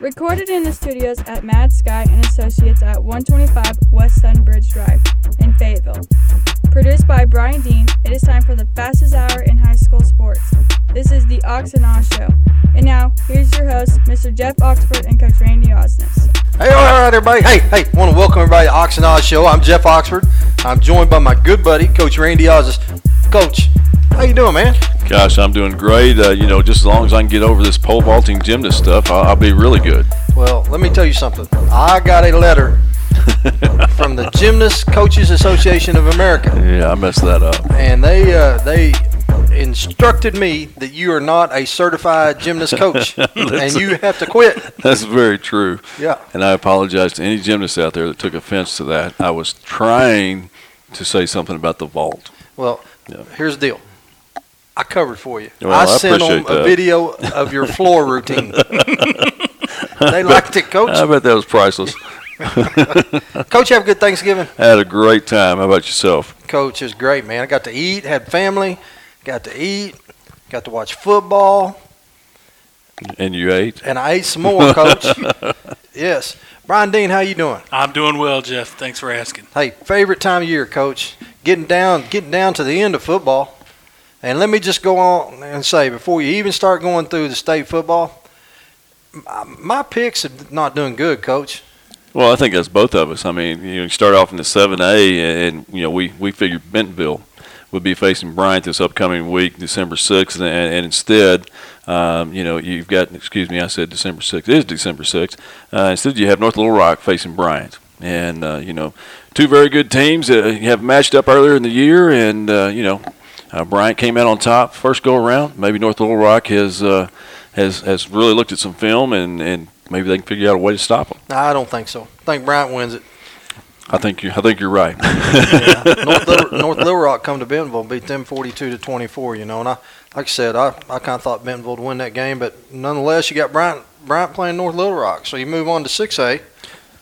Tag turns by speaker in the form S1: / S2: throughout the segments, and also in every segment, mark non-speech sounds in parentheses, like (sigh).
S1: Recorded in the studios at Mad Sky and Associates at 125 West Sunbridge Drive in Fayetteville. Produced by Brian Dean, it is time for the fastest hour in high school sports. This is the Ox and Oz Show. And now, here's your host, Mr. Jeff Oxford and Coach Randy Osnes.
S2: Hey, all right, everybody. Hey, hey, want to welcome everybody to Ox and Oz Show. I'm Jeff Oxford. I'm joined by my good buddy, Coach Randy Osnes. Coach, how you doing, man?
S3: Gosh, I'm doing great. Uh, you know, just as long as I can get over this pole vaulting gymnast stuff, I'll, I'll be really good.
S2: Well, let me tell you something. I got a letter (laughs) from the Gymnast Coaches Association of America,
S3: Yeah, I messed that up.
S2: and they uh, they instructed me that you are not a certified gymnast coach, (laughs) and you have to quit.
S3: That's very true.
S2: Yeah.
S3: And I apologize to any gymnasts out there that took offense to that. I was trying to say something about the vault.
S2: Well,
S3: Yeah.
S2: here's the deal. I covered for you.
S3: Well,
S2: I
S3: I
S2: sent them a
S3: that.
S2: video of your floor routine. (laughs) they liked it, Coach.
S3: I bet that was priceless. (laughs)
S2: Coach, have a good Thanksgiving.
S3: I had a great time. How about yourself?
S2: Coach is great, man. I got to eat, had family, got to eat, got to watch football,
S3: And you ate?
S2: and I ate some more, Coach. (laughs) yes. Brian Dean, how you doing?
S4: I'm doing well, Jeff. Thanks for asking.
S2: Hey, favorite time of year, Coach. Getting down, getting down to the end of football. And let me just go on and say, before you even start going through the state football, my, picks are not doing good, Coach.
S3: Well, I think that's both of us. I mean, you know, you start off in the 7A, and, you know, we, we figured Bentonville would be facing Bryant this upcoming week, December 6th, and, and instead, um, you know, you've got, excuse me, I said December 6th. It is December 6th. Uh, instead, you have North Little Rock facing Bryant. And, uh, you know, two very good teams you have matched up earlier in the year, and, uh, you know, uh, Bryant came out on top first go around. Maybe North Little Rock has, uh, has, has really looked at some film, and, and maybe they can figure out a way to stop them.
S2: I don't think so. I think Bryant wins it.
S3: I think you. I think you're right. (laughs)
S2: North, Little, North Little Rock come to Bentonville, beat them 42 to 24. You know, and I, like I said, I, I kind of thought Bentonville would win that game, but nonetheless, you got Bryant Bryant playing North Little Rock, so you move on to 6A.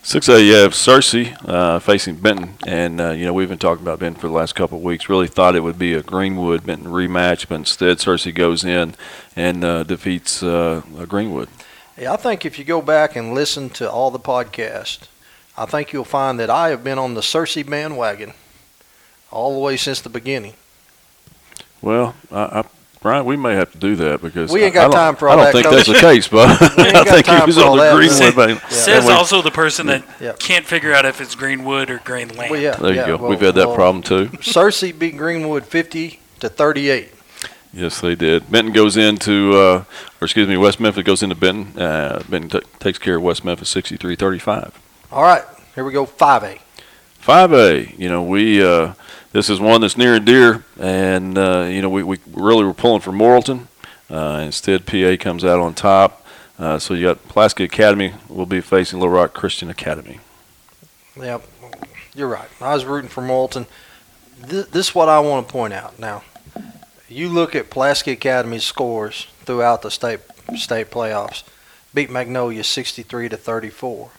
S3: Six A, you have Searcy uh, facing Benton, and uh, you know we've been talking about Benton for the last couple of weeks. Really thought it would be a Greenwood Benton rematch, but instead Searcy goes in and uh, defeats uh, Greenwood.
S2: Yeah, I think if you go back and listen to all the podcasts, I think you'll find that I have been on the Searcy bandwagon all the way since the beginning.
S3: Well, I, I, Brian, we may have to do that because
S2: We ain't got
S3: I don't-
S2: time for
S3: I
S2: all
S3: don't
S2: that,
S3: think
S2: Coach.
S3: that's the case, but (laughs)
S2: ain't (laughs)
S3: I
S2: got
S3: think
S2: time
S3: he was
S2: for all
S3: on the
S2: that.
S3: Greenwood.
S4: Say-
S3: band.
S4: Says
S3: And we-
S4: also the person that
S2: Yeah.
S4: can't figure out if it's Greenwood or Greenland.
S2: Well, yeah,
S3: There you
S2: yeah,
S3: go.
S2: well-
S3: we've had that
S2: well,
S3: problem too.
S2: Searcy beat Greenwood 50 to 38.
S3: Yes, they did. Benton goes into, uh, or excuse me, West Memphis goes into Benton. Uh, Benton t- takes care of West Memphis 63-35.
S2: All right, here we go, 5A.
S3: 5A, you know, we uh, this is one that's near and dear, and uh, you know, we, we really were pulling for Morrilton. Uh, instead, PA comes out on top. Uh, so you got Pulaski Academy will be facing Little Rock Christian Academy.
S2: Yeah, you're right. I was rooting for Morrilton. This, is what I want to point out. Now, you look at Pulaski Academy's scores throughout the state state playoffs. Beat Magnolia 63 to 34.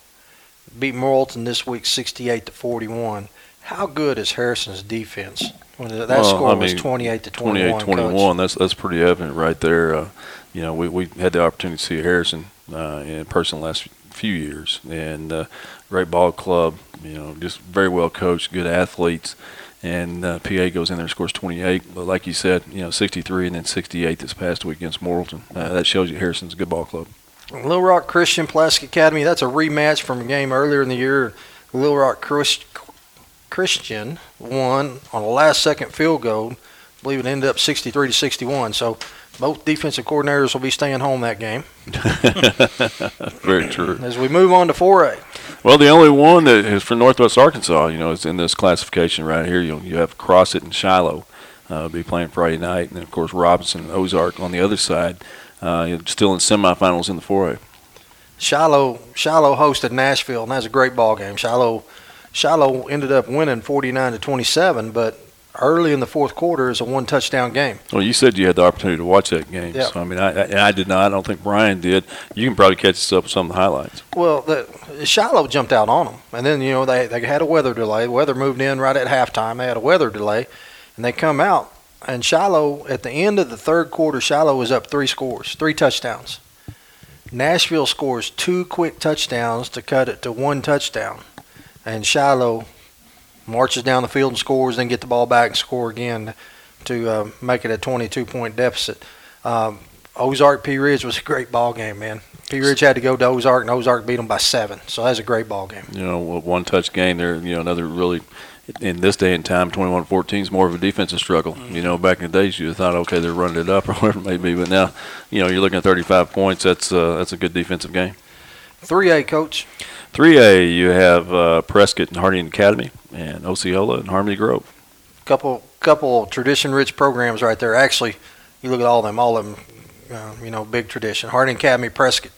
S2: Beat Morrilton this week 68 to 41. How good is Harrison's defense? When that
S3: Well,
S2: score
S3: I
S2: was 28 to 21.
S3: 28 21. That's that's pretty evident right there. Uh, you know, we, we had the opportunity to see Harrison uh, in person the last few years, and uh, great ball club. You know, just very well coached, good athletes. And uh, PA goes in there and scores 28. But like you said, you know, 63 and then 68 this past week against Morrilton. Uh, that shows you Harrison's a good ball club.
S2: Little Rock Christian Pulaski Academy. That's a rematch from a game earlier in the year. Little Rock Chris, Christian won on a last second field goal. I believe it ended up 63 to 61. So both defensive coordinators will be staying home that game. (laughs)
S3: Very true.
S2: As we move on to 4A.
S3: Well, the only one that is for Northwest Arkansas, you know, is in this classification right here. You you have Crossett and Shiloh uh, be playing Friday night, and then of course Robinson and Ozark on the other side, uh, still in semifinals in the 4A.
S2: Shiloh Shiloh hosted Nashville, and that was a great ball game. Shiloh Shiloh ended up winning 49 to 27, but early in the fourth quarter is a one touchdown game.
S3: Well, you said you had the opportunity to watch that game.
S2: Yeah.
S3: So I mean, I, I, I did not. I don't think Brian did. You can probably catch us up with some of the highlights.
S2: Well, the, Shiloh jumped out on them, and then you know they they had a weather delay. Weather moved in right at halftime. They had a weather delay, and they come out. And Shiloh at the end of the third quarter, Shiloh was up three scores, three touchdowns. Nashville scores two quick touchdowns to cut it to one touchdown, and Shiloh marches down the field and scores, then get the ball back and score again to uh, make it a 22 point deficit. Um, Ozark Pea Ridge was a great ball game, man. Pea Ridge had to go to Ozark, and Ozark beat them by seven. So that was a great ball game.
S3: You know, one touch game there. You know, another really in this day and time, 21-14 is more of a defensive struggle.
S2: Mm-hmm.
S3: You know, back in the days, you thought, okay, they're running it up or (laughs) whatever it may be, but now, you know, you're looking at 35 points. That's uh, that's a good defensive game.
S2: 3A, coach.
S3: 3A, you have uh, Prescott and Harding Academy, and Osceola and Harmony Grove.
S2: Couple couple tradition-rich programs right there. Actually, you look at all of them, all of them, uh, you know, big tradition. Harding Academy, Prescott,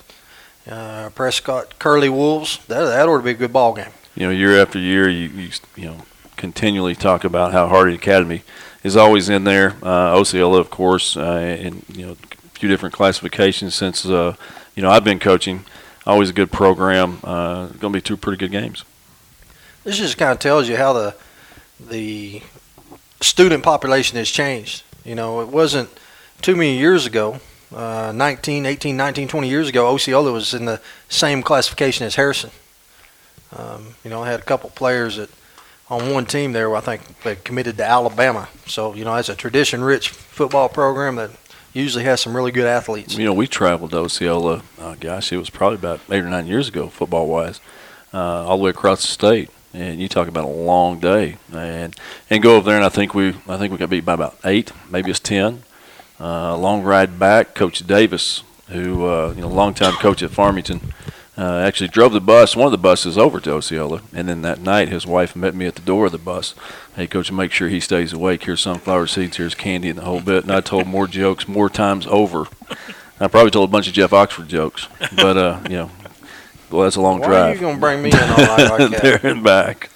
S2: uh, Prescott, Curly Wolves. That that ought to be a good ball game.
S3: You know, year after year, you you, you know continually talk about how Harding Academy is always in there. Uh, Osceola, of course, uh, and you know a few different classifications since uh, you know I've been coaching. Always a good program. Uh, going to be two pretty good games.
S2: This just kind of tells you how the the student population has changed. You know, it wasn't too many years ago, uh, 19, 18, 19, 20 years ago, Osceola was in the same classification as Harrison. Um, you know, I had a couple players that on one team there, I think they committed to Alabama. So, you know, that's a tradition-rich football program that usually has some really good athletes.
S3: You know, we traveled to Osceola. Uh, gosh, it was probably about eight or nine years ago, football-wise, uh, all the way across the state. And you talk about a long day, and and go over there, and I think we I think we got beat by about eight, maybe it's ten. Uh, long ride back, Coach Davis, who uh, you know, longtime coach at Farmington, uh, actually drove the bus, one of the buses, over to Osceola. And then that night, his wife met me at the door of the bus. Hey, coach, make sure he stays awake. Here's sunflower seeds, here's candy, and the whole bit. And I told more jokes more times over. I probably told a bunch of Jeff Oxford jokes, but uh, you know, well, that's a long
S2: Why
S3: drive.
S2: are you going to bring me in on like, like (laughs) that?
S3: there and back.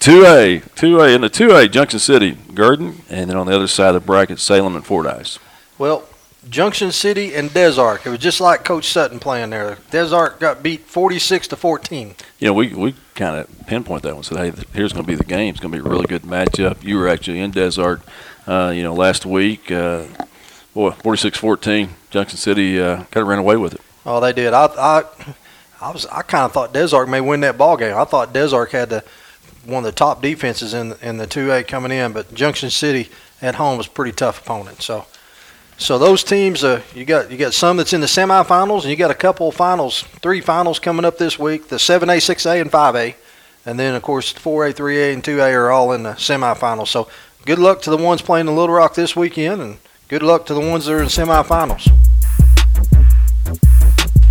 S3: 2A, 2A, in the 2A, Junction City, Gurdon, and then on the other side of the bracket, Salem and Fordyce.
S2: Well, Junction City and Des Arc. It was just like Coach Sutton playing there. Des Arc got beat 46 to 14.
S3: You know, we, we kind of pinpoint that one. Said, hey, here's going to be the game. It's going to be a really good matchup. You were actually in Des Arc, uh, you know, last week. Uh, boy, 46-14. Junction City uh, kind of ran away with it.
S2: Oh, they did. I I I was I kind of thought Des Arc may win that ball game. I thought Des Arc had the one of the top defenses in in the 2A coming in, but Junction City at home was a pretty tough opponent. So so those teams, uh, you got you got some that's in the semifinals, and you got a couple of finals, three finals coming up this week: the 7A, 6A, and 5A, and then of course 4A, 3A, and 2A are all in the semifinals. So good luck to the ones playing in Little Rock this weekend, and good luck to the ones that are in semifinals.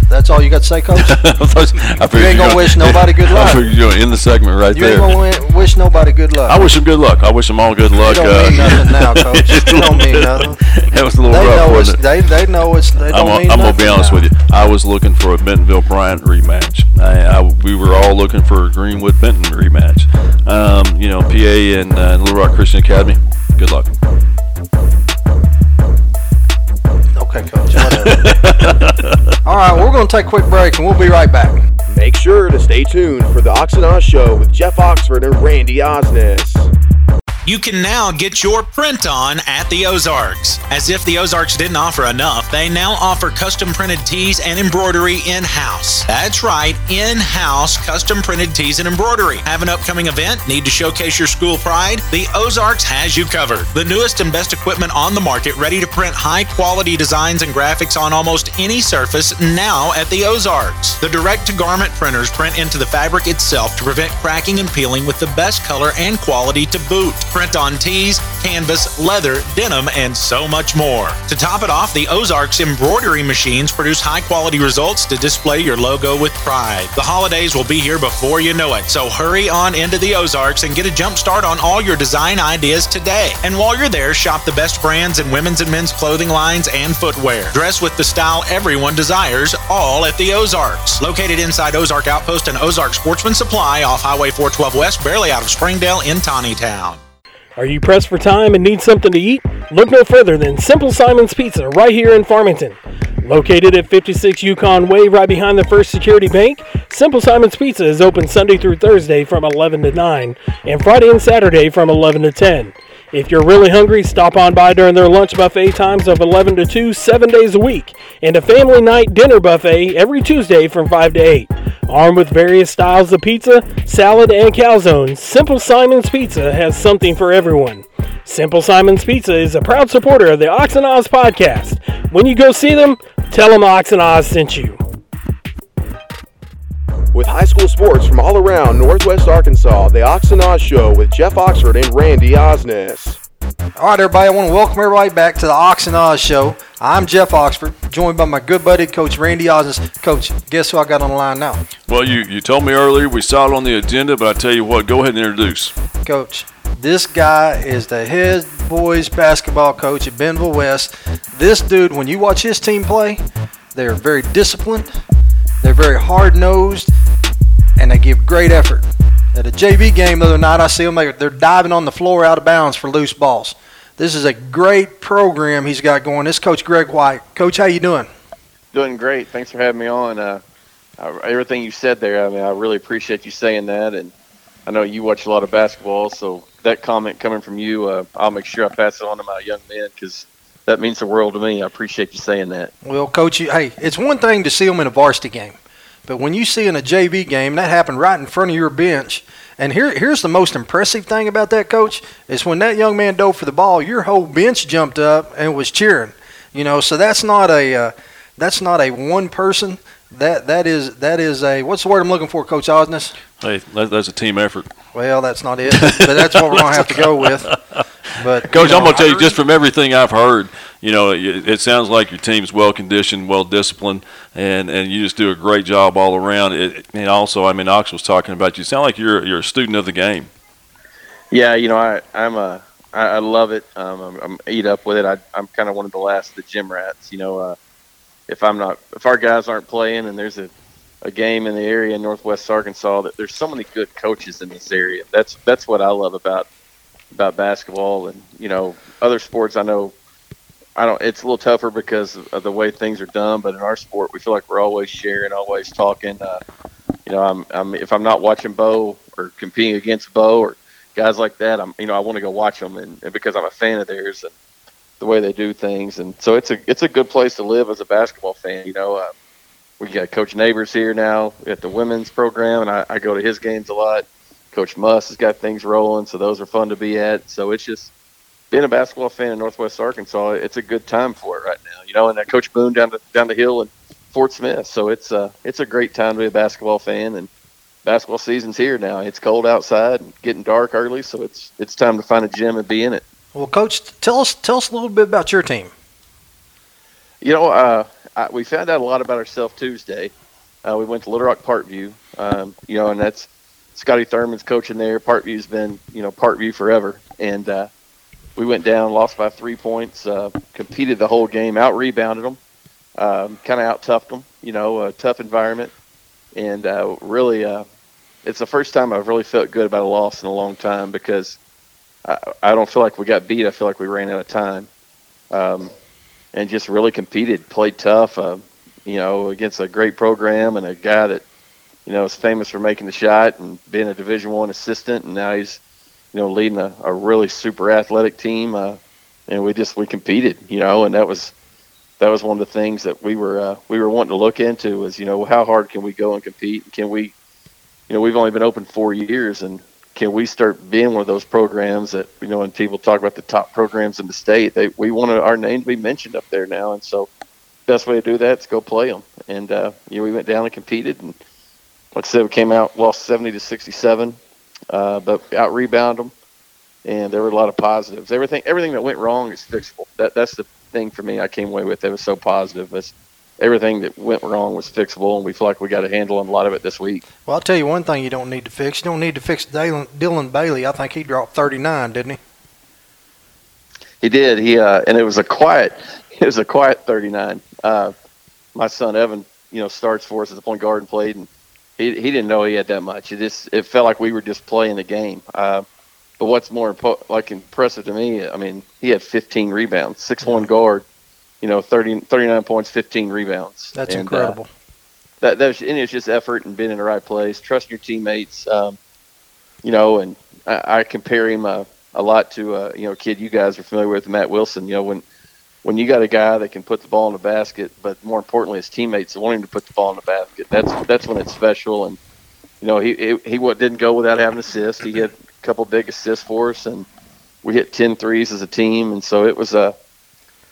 S2: That's all you got to say, Coach? (laughs)
S3: I
S2: You ain't gonna wish nobody good (laughs) luck.
S3: you're going to end the segment right
S2: You ain't
S3: there.
S2: gonna wish nobody good luck.
S3: I wish them good luck. I wish them all good luck.
S2: It don't
S3: uh,
S2: mean nothing now, (laughs) Coach. It don't mean nothing.
S3: that was a little
S2: They
S3: rough, wasn't it?
S2: they, they know it's they
S3: I'm,
S2: don't
S3: gonna-
S2: mean
S3: I'm gonna be honest
S2: now.
S3: with you. I was looking for a Bentonville Bryant rematch. I, I, we were all looking for a Greenwood Benton rematch. Um, you know, PA and uh, Little Rock Christian Academy. Good luck.
S2: Okay, Coach. Whatever. (laughs) All right, we're gonna take a quick break and we'll be right back.
S5: Make sure to stay tuned for the Ox and Oz Show with Jeff Oxford and Randy Osnes.
S6: You can now get your print on at the Ozarks. As if the Ozarks didn't offer enough, they now offer custom printed tees and embroidery in house. That's right, in house custom printed tees and embroidery. Have an upcoming event? Need to showcase your school pride? The Ozarks has you covered. The newest and best equipment on the market, ready to print high quality designs and graphics on almost any surface now at the Ozarks. The direct to garment printers print into the fabric itself to prevent cracking and peeling with the best color and quality to boot. Print on tees, canvas, leather, denim, and so much more. To top it off, the Ozarks embroidery machines produce high quality results to display your logo with pride. The holidays will be here before you know it, so hurry on into the Ozarks and get a jump start on all your design ideas today. And while you're there, shop the best brands in women's and men's clothing lines and footwear. Dress with the style everyone desires, all at the Ozarks. Located inside Ozark Outpost and Ozark Sportsman Supply off Highway 412 West, barely out of Springdale in Tontitown.
S7: Are you pressed for time and need something to eat? Look no further than Simple Simon's Pizza right here in Farmington. Located at 56 Yukon Way, right behind the First Security Bank, Simple Simon's Pizza is open Sunday through Thursday from 11 to 9, and Friday and Saturday from 11 to 10. If you're really hungry, stop on by during their lunch buffet times of 11 to 2, seven days a week, and a family night dinner buffet every Tuesday from 5 to 8. Armed with various styles of pizza, salad, and calzones, Simple Simon's Pizza has something for everyone. Simple Simon's Pizza is a proud supporter of the Ox and Oz podcast. When you go see them, tell them Ox and Oz sent you.
S5: With high school sports from all around Northwest Arkansas, the Ox and Oz Show with Jeff Oxford and Randy Osnes.
S2: All right, everybody, I want to welcome everybody back to the Ox and Oz Show. I'm Jeff Oxford, joined by my good buddy, Coach Randy Osnes. Coach, guess who I got on the line now?
S3: Well, you, you told me earlier we saw it on the agenda, but I tell you what, go ahead and introduce.
S2: Coach, this guy is the head boys basketball coach at Bentonville West. This dude, when you watch his team play, they're very disciplined, they're very hard nosed, and they give great effort. At a JV game the other night, I see them, they're diving on the floor out of bounds for loose balls. This is a great program he's got going. This Coach Greg White. Coach, how you doing?
S8: Doing great. Thanks for having me on. Uh, everything you said there, I mean, I really appreciate you saying that. And I know you watch a lot of basketball, so that comment coming from you, uh, I'll make sure I pass it on to my young men because that means the world to me. I appreciate you saying that.
S2: Well, Coach, you, hey, it's one thing to see them in a varsity game, but when you see in a JV game, that happened right in front of your bench. And here, here's the most impressive thing about that, Coach, is when that young man dove for the ball, your whole bench jumped up and was cheering. You know, so that's not a uh, that's not a one person. That that is that is a what's the word I'm looking for, Coach Osnes?
S3: Hey, that, that's a team effort.
S2: Well, that's not it, but that's what we're gonna have to go with. (laughs) But (laughs)
S3: Coach,
S2: you know,
S3: I'm gonna tell you just from everything I've heard, you know, it, it sounds like your team's well conditioned, well disciplined, and, and you just do a great job all around. It, and also, I mean, Ox was talking about you. Sound like you're you're a student of the game.
S8: Yeah, you know, I I'm a I, I love it. Um, I'm, I'm eat up with it. I, I'm kind of one of the last of the gym rats. You know, uh, if I'm not if our guys aren't playing and there's a a game in the area in Northwest Arkansas that there's so many good coaches in this area. That's that's what I love about about basketball and you know other sports. I know I don't. It's a little tougher because of the way things are done, but in our sport, we feel like we're always sharing, always talking. Uh, you know, I'm, I'm if I'm not watching Bo or competing against Bo or guys like that, I'm you know I want to go watch them and, and because I'm a fan of theirs and the way they do things, and so it's a it's a good place to live as a basketball fan. You know. Uh, we got Coach Neighbors here now at the women's program, and I, I go to his games a lot. Coach Muss has got things rolling, so those are fun to be at. So it's just being a basketball fan in Northwest Arkansas. It's a good time for it right now, you know. And that Coach Boone down the down the hill in Fort Smith, so it's uh it's a great time to be a basketball fan. And basketball season's here now. It's cold outside and getting dark early, so it's it's time to find a gym and be in it.
S2: Well, Coach, tell us tell us a little bit about your team.
S8: You know, uh, I, we found out a lot about ourselves Tuesday. Uh, we went to Little Rock Parkview, um, you know, and that's Scotty Thurman's coaching there. Parkview's been, you know, Parkview forever, and uh, we went down, lost by three points, uh, competed the whole game, out rebounded them, um, kind of out toughed them, you know, a tough environment, and uh, really, uh, it's the first time I've really felt good about a loss in a long time because I, I don't feel like we got beat. I feel like we ran out of time. Um, and just really competed, played tough, uh, you know, against a great program and a guy that, you know, is famous for making the shot and being a Division One assistant, and now he's, you know, leading a, a really super athletic team. Uh, and we just we competed, you know, and that was that was one of the things that we were uh, we were wanting to look into was you know how hard can we go and compete? Can we, you know, we've only been open four years, and can we start being one of those programs that you know when people talk about the top programs in the state they we want our name to be mentioned up there now and so best way to do that is go play them and uh, you know we went down and competed and like I said we came out lost 70 to 67 uh, but out rebound them and there were a lot of positives everything everything that went wrong is fixable that that's the thing for me I came away with it was so positive it's, everything that went wrong was fixable, and we feel like we got a handle on a lot of it this week.
S2: Well, I'll tell you one thing you don't need to fix. You don't need to fix Dylan, Dylan Bailey. I think he dropped 39, didn't he?
S8: He did. He uh, and it was a quiet. (laughs) It was a quiet 39. Uh, my son Evan, you know, starts for us as a point guard and played, and he he didn't know he had that much. It just it felt like we were just playing the game. Uh, but what's more impo- like impressive to me, I mean, he had 15 rebounds, six one guard you know, 30, 39 points, 15 rebounds.
S2: That's
S8: and,
S2: incredible.
S8: Uh, that, that was, and it's just effort and being in the right place, trusting your teammates. Um, you know, and I, I compare him. Uh, a lot to uh, you know, a kid you guys are familiar with, Matt Wilson. You know, when when you got a guy that can put the ball in the basket, but more importantly, his teammates want him to put the ball in the basket. That's that's when it's special. And you know, he he, he didn't go without having assists. He had a couple big assists for us, and we hit 10 threes as a team, and so it was a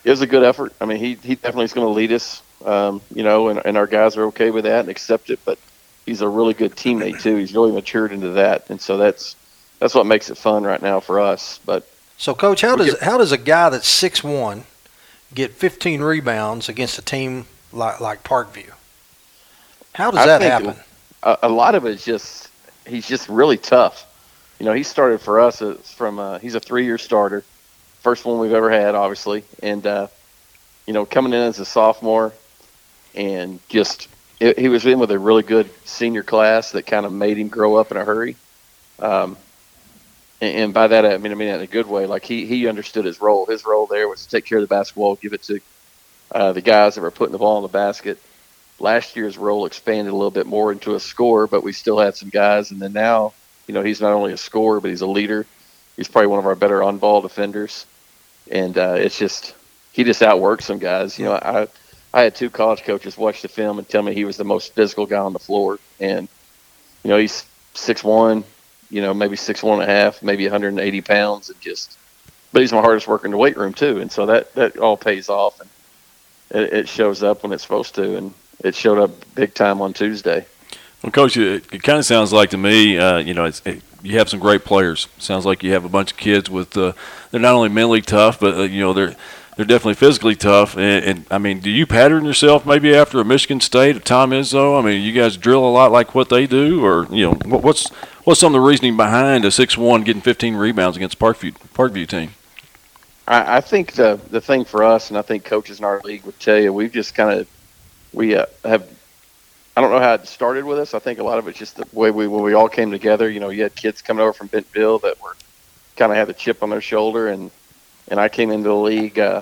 S8: it was a good effort. I mean, he he definitely is going to lead us, um, you know, and, and our guys are okay with that and accept it. But he's a really good teammate too. He's really matured into that, and so that's that's what makes it fun right now for us. But
S2: so, coach, how does how does a guy that's six one get 15 rebounds against a team like like Parkview? How does
S8: I
S2: that happen?
S8: A, a lot of it is just he's just really tough. You know, he started for us from uh, he's a three year starter, first one we've ever had, obviously, and uh, you know, coming in as a sophomore, and just it, he was in with a really good senior class that kind of made him grow up in a hurry. Um, and, by that I mean I mean in a good way. Like he he understood his role. His role there was to take care of the basketball, give it to uh, the guys that were putting the ball in the basket. Last year's role expanded a little bit more into a scorer, but we still had some guys. And then now, you know, he's not only a scorer, but he's a leader. He's probably one of our better on-ball defenders, and uh, it's just he just outworks some guys. You know, I I had two college coaches watch the film and tell me he was the most physical guy on the floor, and you know he's six one, you know maybe six one and a half, maybe 180 pounds, and just but he's my hardest worker in the weight room too, and so that that all pays off, and it, it shows up when it's supposed to, and it showed up big time on Tuesday.
S3: Well, coach, it, it kind of sounds like to me, uh, you know, it's, it, you have some great players. Sounds like you have a bunch of kids with uh, they're not only mentally tough, but uh, you know they're they're definitely physically tough. And, and, I mean, do you pattern yourself maybe after a Michigan State, a Tom Izzo? I mean, you guys drill a lot like what they do, or you know, what, what's what's some of the reasoning behind a six one getting 15 rebounds against Parkview Parkview team?
S8: I, I think the the thing for us, and I think coaches in our league would tell you, we've just kind of we uh, have. I don't know how it started with us. I think a lot of it's just the way we when we all came together. You know, you had kids coming over from Bentonville that were kind of had a chip on their shoulder, and and I came into the league, uh,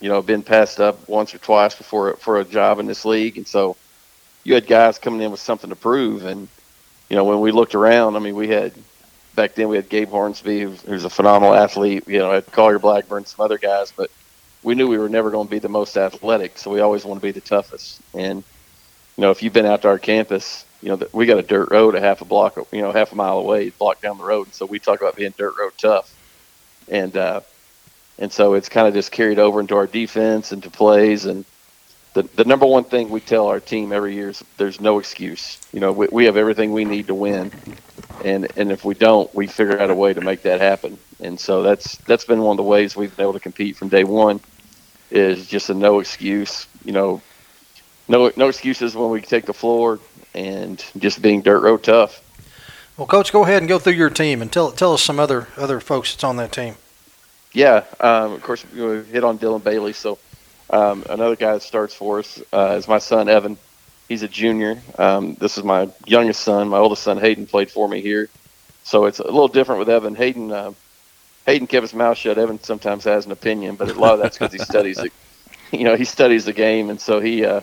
S8: you know, been passed up once or twice before for a job in this league, and so you had guys coming in with something to prove. And you know, when we looked around, I mean, we had back then we had Gabe Hornsby, who's, a phenomenal athlete. You know, had Collier Blackburn, some other guys, but we knew we were never going to be the most athletic, so we always want to be the toughest. And you know, if you've been out to our campus, you know, we got a dirt road a half a block, you know, half a mile away, block down the road. And so we talk about being dirt road tough, and uh, and so it's kind of just carried over into our defense, into plays, and the the number one thing we tell our team every year is there's no excuse. You know, we, we have everything we need to win, and and if we don't, we figure out a way to make that happen. And so that's that's been one of the ways we've been able to compete from day one, is just a no excuse. You know, no no excuses when we take the floor, and just being dirt road tough.
S2: Well, coach, go ahead and go through your team and tell tell us some other other folks that's on that team.
S8: Yeah, um, of course we hit on Dylan Bailey. So um, another guy that starts for us uh, is my son Evan. He's a junior. Um, this is my youngest son. My oldest son Hayden played for me here, so it's a little different with Evan. Hayden uh, Hayden kept his mouth shut. Evan sometimes has an opinion, but a lot of that's because he studies it. (laughs) You know, he studies the game, and so he. Uh,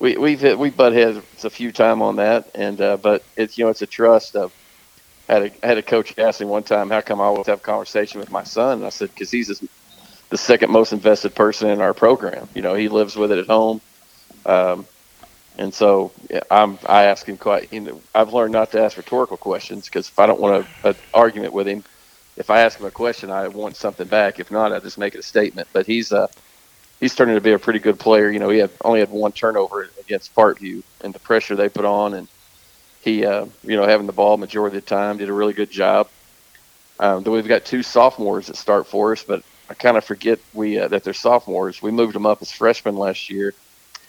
S8: we we've hit, we butt heads a few time on that, and uh, but it's you know it's a trust. Of, had a had a coach ask me one time, how come I always have a conversation with my son? And I said, because he's the second most invested person in our program. You know, he lives with it at home, um, and so yeah, I'm I ask him quite. You know, I've learned not to ask rhetorical questions because if I don't want an argument with him, if I ask him a question, I want something back. If not, I just make it a statement. But he's uh he's turning to be a pretty good player. You know, he had only had one turnover against Parkview, and the pressure they put on, and he, uh, you know, having the ball majority of the time, did a really good job. Um, then we've got two sophomores that start for us, but I kind of forget we uh, that they're sophomores. We moved them up as freshmen last year.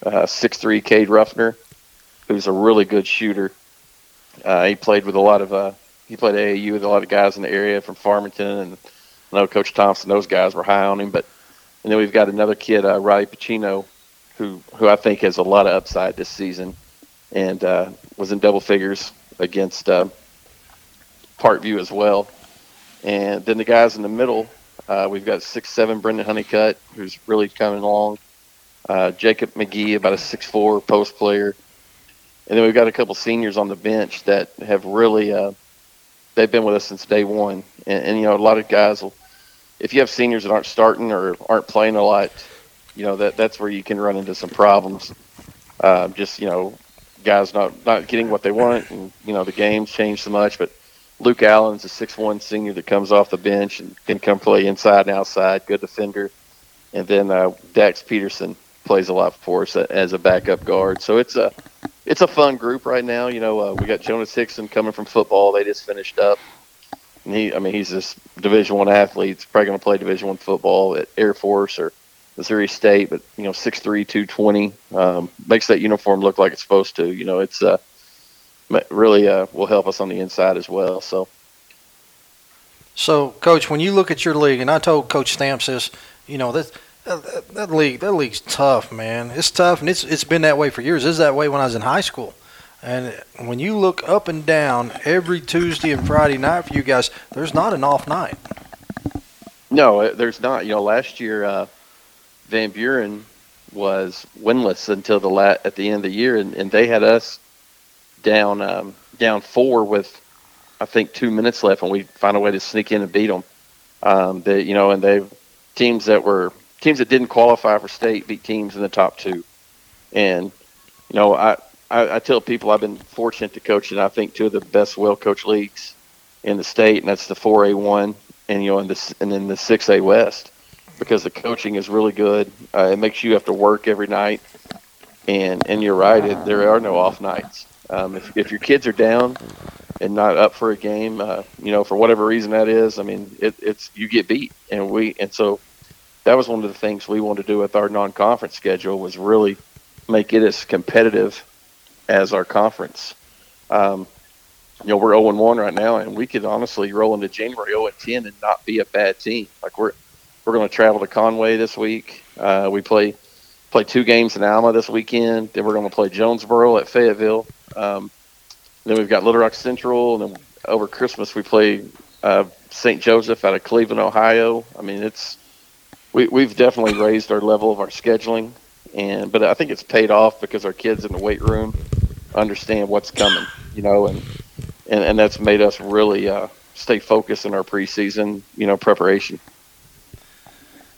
S8: Uh, six uh, three, Cade Ruffner, who's a really good shooter. Uh, he played with a lot of uh, he played AAU with a lot of guys in the area from Farmington, and I know Coach Thompson. Those guys were high on him, but and then we've got another kid, uh, Riley Pacino, who who I think has a lot of upside this season, and uh, was in double figures against uh, Parkview as well. And then the guys in the middle, uh, we've got six seven Brendan Honeycutt, who's really coming along. Uh, Jacob McGee, about a six four post player, and then we've got a couple seniors on the bench that have really uh, they've been with us since day one. And, and you know, a lot of guys will, if you have seniors that aren't starting or aren't playing a lot, you know that that's where you can run into some problems. Uh, just you know, guys not not getting what they want, and you know the games change so much. But Luke Allen's a six one senior that comes off the bench and can come play inside and outside, good defender. And then uh, Dax Peterson plays a lot for us as a backup guard. So it's a it's a fun group right now. You know, uh, we got Jonas Hickson coming from football. They just finished up. And he, I mean, he's this Division One athlete. He's probably going to play Division One football at Air Force or Missouri State. But you know, six three, two twenty um, makes that uniform look like it's supposed to. You know, it's uh, really uh, will help us on the inside as well. So.
S2: So, Coach, when you look at your league, and I told Coach Stamps this, you know, that that, that league that league's tough, man. It's tough, and it's it's been that way for years. It's that way when I was in high school. And when you look up and down every Tuesday and Friday night for you guys, there's not an off night.
S8: No, uh, there's not. You know, last year uh, Van Buren was winless until the la- at the end of the year, and, and they had us down um, down four with I think two minutes left, and we found a way to sneak in and beat them. Um, they, you know, and they teams that were teams that didn't qualify for state beat teams in the top two. And you know, I, I, I tell people I've been fortunate to coach in I think two of the best well coached leagues in the state, and that's the 4A1 and you know, and the and then the 6A West because the coaching is really good. Uh, it makes you have to work every night, and and you're right, it, there are no off nights. Um, if if your kids are down and not up for a game, uh, you know, for whatever reason that is, I mean, it, it's you get beat, and we and so that was one of the things we wanted to do with our non-conference schedule was really make it as competitive as our conference. Um, you know, we're 0 1 right now, and we could honestly roll into January 0 10 and not be a bad team. Like we're we're going to travel to Conway this week. Uh, we play play two games in Alma this weekend. Then we're going to play Jonesboro at Fayetteville. Um, then we've got Little Rock Central, and then over Christmas we play uh, St. Joseph out of Cleveland, Ohio. I mean, it's we, we've definitely raised our level of our scheduling, and but I think it's paid off because our kids in the weight room understand what's coming, you know, and and, and that's made us really uh, stay focused in our preseason, you know, preparation.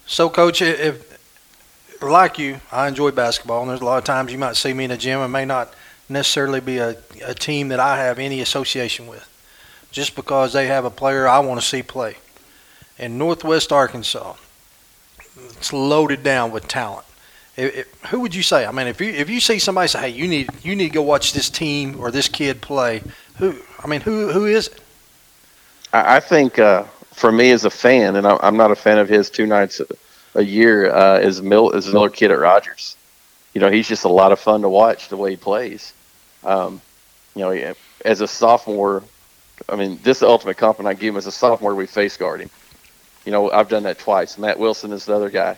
S2: So, coach, if like you, I enjoy basketball, and there's a lot of times you might see me in a gym and may not necessarily be a, a team that I have any association with, just because they have a player I want to see play. In Northwest Arkansas, it's loaded down with talent. It, it, who would you say? I mean, if you if you see somebody say, "Hey, you need you need to go watch this team or this kid play," who? I mean, who who is it?
S8: I, I think uh, for me as a fan, and I'm not a fan of his two nights a, year, uh, is Mill is Miller Kid at Rogers. You know, he's just a lot of fun to watch the way he plays. Um, you know, as a sophomore, I mean, this ultimate compliment I give him. As a sophomore, we face guard him you know, I've done that twice. Matt Wilson is the other guy,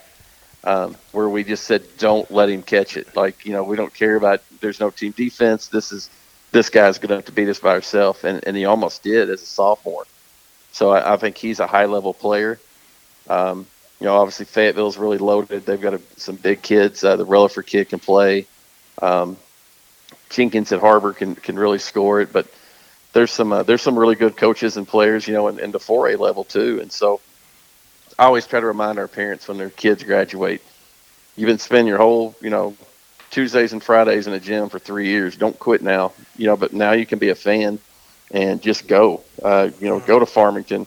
S8: um, where we just said, don't let him catch it. Like, you know, we don't care about. There's no team defense. This is this guy's going to have to beat us by himself, and and he almost did as a sophomore. So I, I think he's a high level player. Um, you know, obviously Fayetteville's really loaded. They've got a, some big kids. Uh, the Relaford kid can play. Um, Jenkins at Harbor can can really score it, but there's some uh, there's some really good coaches and players, you know, in, in the 4A level too. And so I always try to remind our parents when their kids graduate, you've been spending your whole, you know, Tuesdays and Fridays in a gym for three years. Don't quit now, you know. But now you can be a fan and just go. Uh, you know, go to Farmington,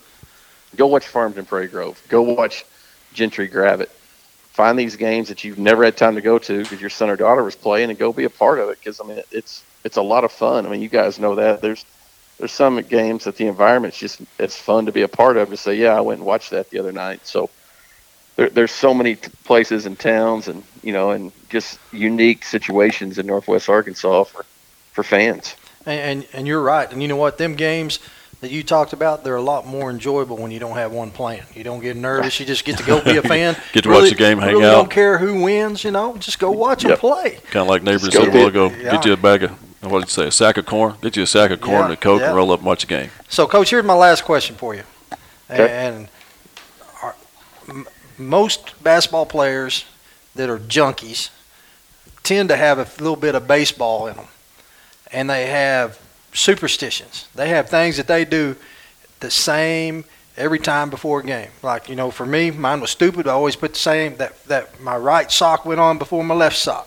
S8: go watch Farmington Prairie Grove, go watch Gentry Gravette. Find these games that you've never had time to go to because your son or daughter was playing, and go be a part of it. Because I mean, it's it's a lot of fun. I mean, you guys know that. There's there's some games that the environment's just it's fun to be a part of to say, yeah, I went and watched that the other night. So there, there's so many places and towns and you know and just unique situations in Northwest Arkansas for for fans.
S2: And, and and you're right. And you know what? Them games that you talked about, they're a lot more enjoyable when you don't have one plan. You don't get nervous. You just get to go be a (laughs) fan.
S3: get to
S2: really,
S3: watch the game, hang
S2: really
S3: out.
S2: Don't care who wins. You know, just go watch
S8: Yep.
S2: them play.
S3: Kind of like neighbors said a while ago. Get you a bag of what did you say? A sack of corn. Get you a sack of corn
S2: Yeah,
S3: and a coke
S2: yeah.
S3: and roll up and watch the game.
S2: So, coach, here's my last question for you.
S8: Okay.
S2: And are, m- most basketball players that are junkies tend to have a little bit of baseball in them, and they have superstitions. They have things that they do the same every time before a game. Like, you know, for me, mine was stupid. I always put the same that that my right sock went on before my left sock.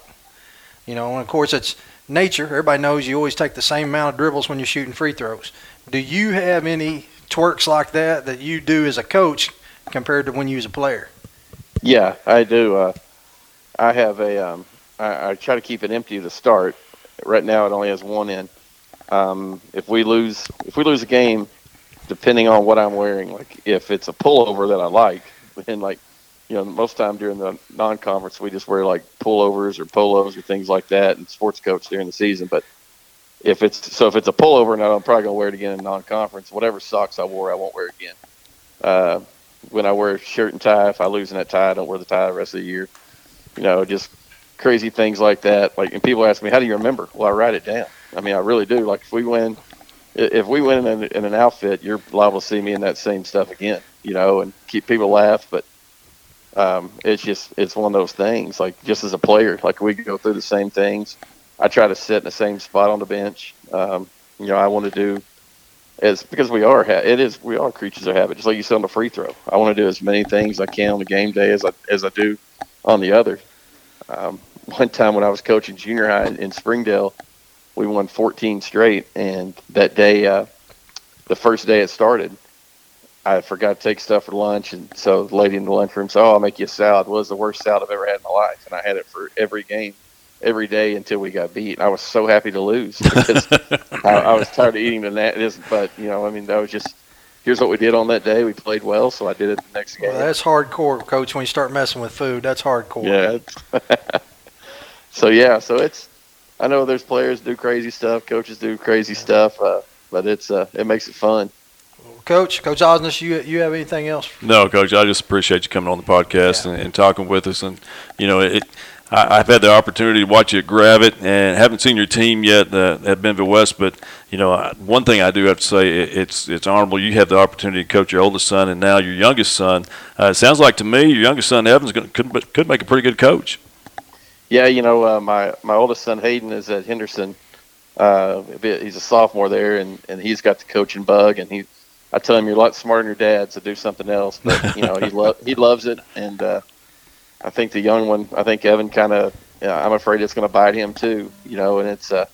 S2: You know, and of course it's nature. Everybody knows you always take the same amount of dribbles when you're shooting free throws. Do you have any twerks like that that you do as a coach compared to when you was a player?
S8: Yeah, I do. Uh, I have a. Um, I, I try to keep it empty to start. Right now, it only has one in. Um, if we lose, if we lose a game, depending on what I'm wearing, like if it's a pullover that I like, and like, you know, most time during the non-conference, we just wear like pullovers or polos or things like that, and sports coats during the season. But if it's so, if it's a pullover, and I'm probably gonna wear it again in non-conference. Whatever socks I wore, I won't wear again. Uh, when I wear shirt and tie, if I lose in that tie, I don't wear the tie the rest of the year. You know, just crazy things like that. Like, and people ask me, "How do you remember?" Well, I write it down. I mean, I really do. Like, if we win, if we win in, in an outfit, you're liable to see me in that same stuff again. You know, and keep people laugh. But um, it's just it's one of those things. Like, just as a player, like we go through the same things. I try to sit in the same spot on the bench. Um, you know, I want to do as because we are it is we are creatures of habit. Just like you said on the free throw, I want to do as many things I can on the game day as I as I do on the other. Um, one time when I was coaching junior high in Springdale, we won 14 straight, and that day, uh, the first day it started, I forgot to take stuff for lunch, and so the lady in the lunchroom said, "Oh, I'll make you a salad." It was the worst salad I've ever had in my life, and I had it for every game, every day until we got beat. I was so happy to lose (laughs) because I, I, was tired of eating the net. But you know, I mean, that was just here's what we did on that day. We played well, so I did it the next game.
S2: Well, that's hardcore, coach. When you start messing with food, that's hardcore.
S8: Yeah. (laughs) so yeah, so it's. I know there's players do crazy stuff, coaches do crazy stuff, uh, but it's uh, it makes it fun.
S2: Coach, Coach Osnes, you you have anything else?
S3: No, Coach. I just appreciate you coming on the podcast yeah. and, and, talking with us, and you know it. I, have had the opportunity to watch you grab it, and haven't seen your team yet uh, at Bentonville West. But you know, one thing I do have to say, it's it's honorable. You have the opportunity to coach your oldest son, and now your youngest son. Uh, it sounds like to me, your youngest son Evans could could make a pretty good coach.
S8: Yeah, you know, uh, my my oldest son Hayden is at Henderson. Uh, he's a sophomore there, and, and he's got the coaching bug, and he. I tell him you're a lot smarter than your dad, so do something else. But (laughs) you know he lo- he loves it, and uh, I think the young one, I think Evan kind of, you know, I'm afraid it's going to bite him too. You know, and it's a, uh,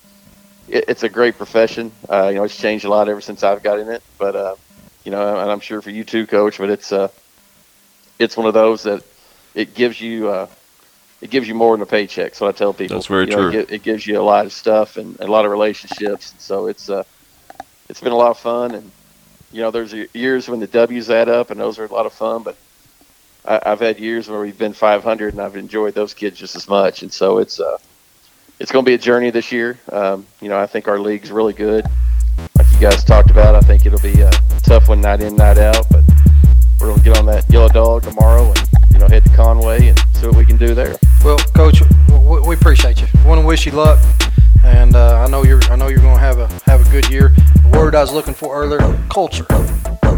S8: it, it's a great profession. Uh, you know, it's changed a lot ever since I've got in it. But uh, you know, and I'm sure for you too, Coach. But it's uh, it's one of those that it gives you, uh, it gives you more than a paycheck. So I tell people.
S3: That's very
S8: you know,
S3: true.
S8: It, it, gives you a lot of stuff and, and a lot of relationships. So it's uh, it's been a lot of fun. And you know, there's years when the W's add up, and those are a lot of fun. But I, have had years where we've been 500, and I've enjoyed those kids just as much. And so it's uh, it's going to be a journey this year. Um, you know, I think our league's really good. Like you guys talked about, I think it'll be a tough one night in, night out. But we're going to get on that yellow dog tomorrow and you know head to Conway and see what we can do there.
S2: Well, Coach, we appreciate you. Want to wish you luck, and uh, I know you're I know you're going to have a have a good year. The word I was looking for earlier, culture.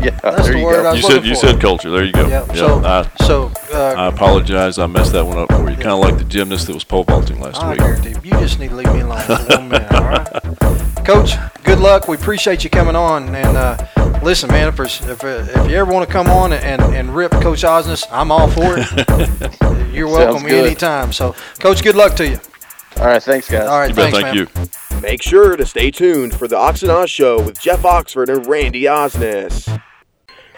S8: Yeah,
S2: that's
S8: the
S2: word
S8: go.
S2: I was
S3: you
S2: looking
S3: said you
S2: for.
S3: said culture. There you go.
S2: Yeah.
S3: Yeah,
S2: So,
S3: I,
S2: so uh,
S3: I apologize. I messed that one up for you. Kind of like the gymnast that was pole vaulting last
S2: I
S3: week.
S2: guarantee you just need to leave me alone for one minute. All right, (laughs) Coach. Good luck. We appreciate you coming on. And uh, listen, man, if, if, if you ever want to come on and, and rip Coach Osnes, I'm all for it. (laughs) You're welcome anytime. So, Coach, good luck to you.
S8: All right, thanks, guys.
S2: All right,
S3: You bet. Thank
S2: man.
S3: you.
S5: Make sure to stay tuned for the Ox and Oz Show with Jeff Oxford and Randy Osnes.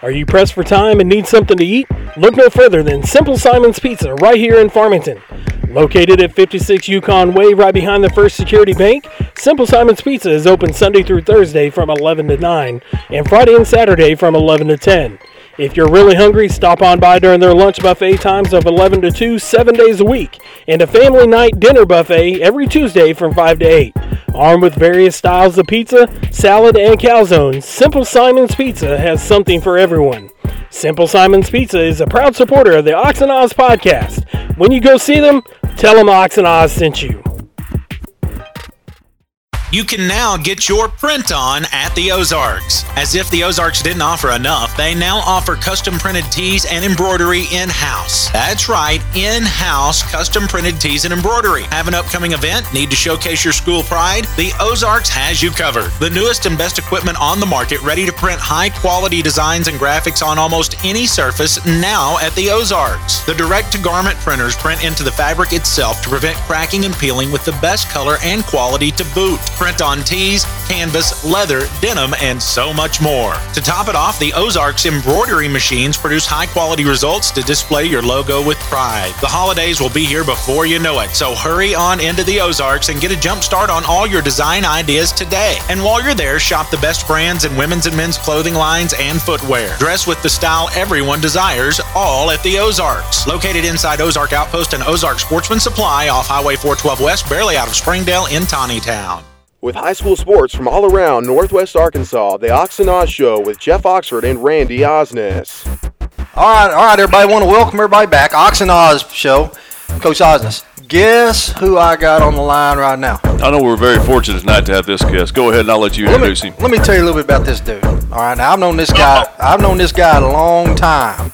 S7: Are you pressed for time and need something to eat? Look no further than Simple Simon's Pizza right here in Farmington. Located at 56 Yukon Way, right behind the First Security Bank, Simple Simon's Pizza is open Sunday through Thursday from 11 to 9 and Friday and Saturday from 11 to 10. If you're really hungry, stop on by during their lunch buffet times of 11 to 2, seven days a week, and a family night dinner buffet every Tuesday from 5 to 8. Armed with various styles of pizza, salad, and calzones, Simple Simon's Pizza has something for everyone. Simple Simon's Pizza is a proud supporter of the Ox and Oz podcast. When you go see them, tell them Ox and Oz sent you.
S6: You can now get your print on at the Ozarks. As if the Ozarks didn't offer enough, they now offer custom printed tees and embroidery in house. That's right, in house custom printed tees and embroidery. Have an upcoming event? Need to showcase your school pride? The Ozarks has you covered. The newest and best equipment on the market, ready to print high quality designs and graphics on almost any surface now at the Ozarks. The direct to garment printers print into the fabric itself to prevent cracking and peeling with the best color and quality to boot print on tees, canvas, leather, denim, and so much more. To top it off, the Ozarks embroidery machines produce high quality results to display your logo with pride. The holidays will be here before you know it, so hurry on into the Ozarks and get a jump start on all your design ideas today. And while you're there, shop the best brands in women's and men's clothing lines and footwear. Dress with the style everyone desires, all at the Ozarks. Located inside Ozark Outpost and Ozark Sportsman Supply off Highway 412 West, barely out of Springdale in Town.
S5: With high school sports from all around Northwest Arkansas, the Ox and Oz Show with Jeff Oxford and Randy Osnes.
S2: All right, all right, everybody. Want to welcome everybody back. Ox and Oz show. Coach Osnes. Guess who I got on the line right now?
S3: I know we're very fortunate tonight to have this guest. Go ahead and I'll let you
S2: Let me,
S3: introduce him.
S2: let me tell you a little bit about this dude. All right, now I've known this guy. I've known this guy a long time.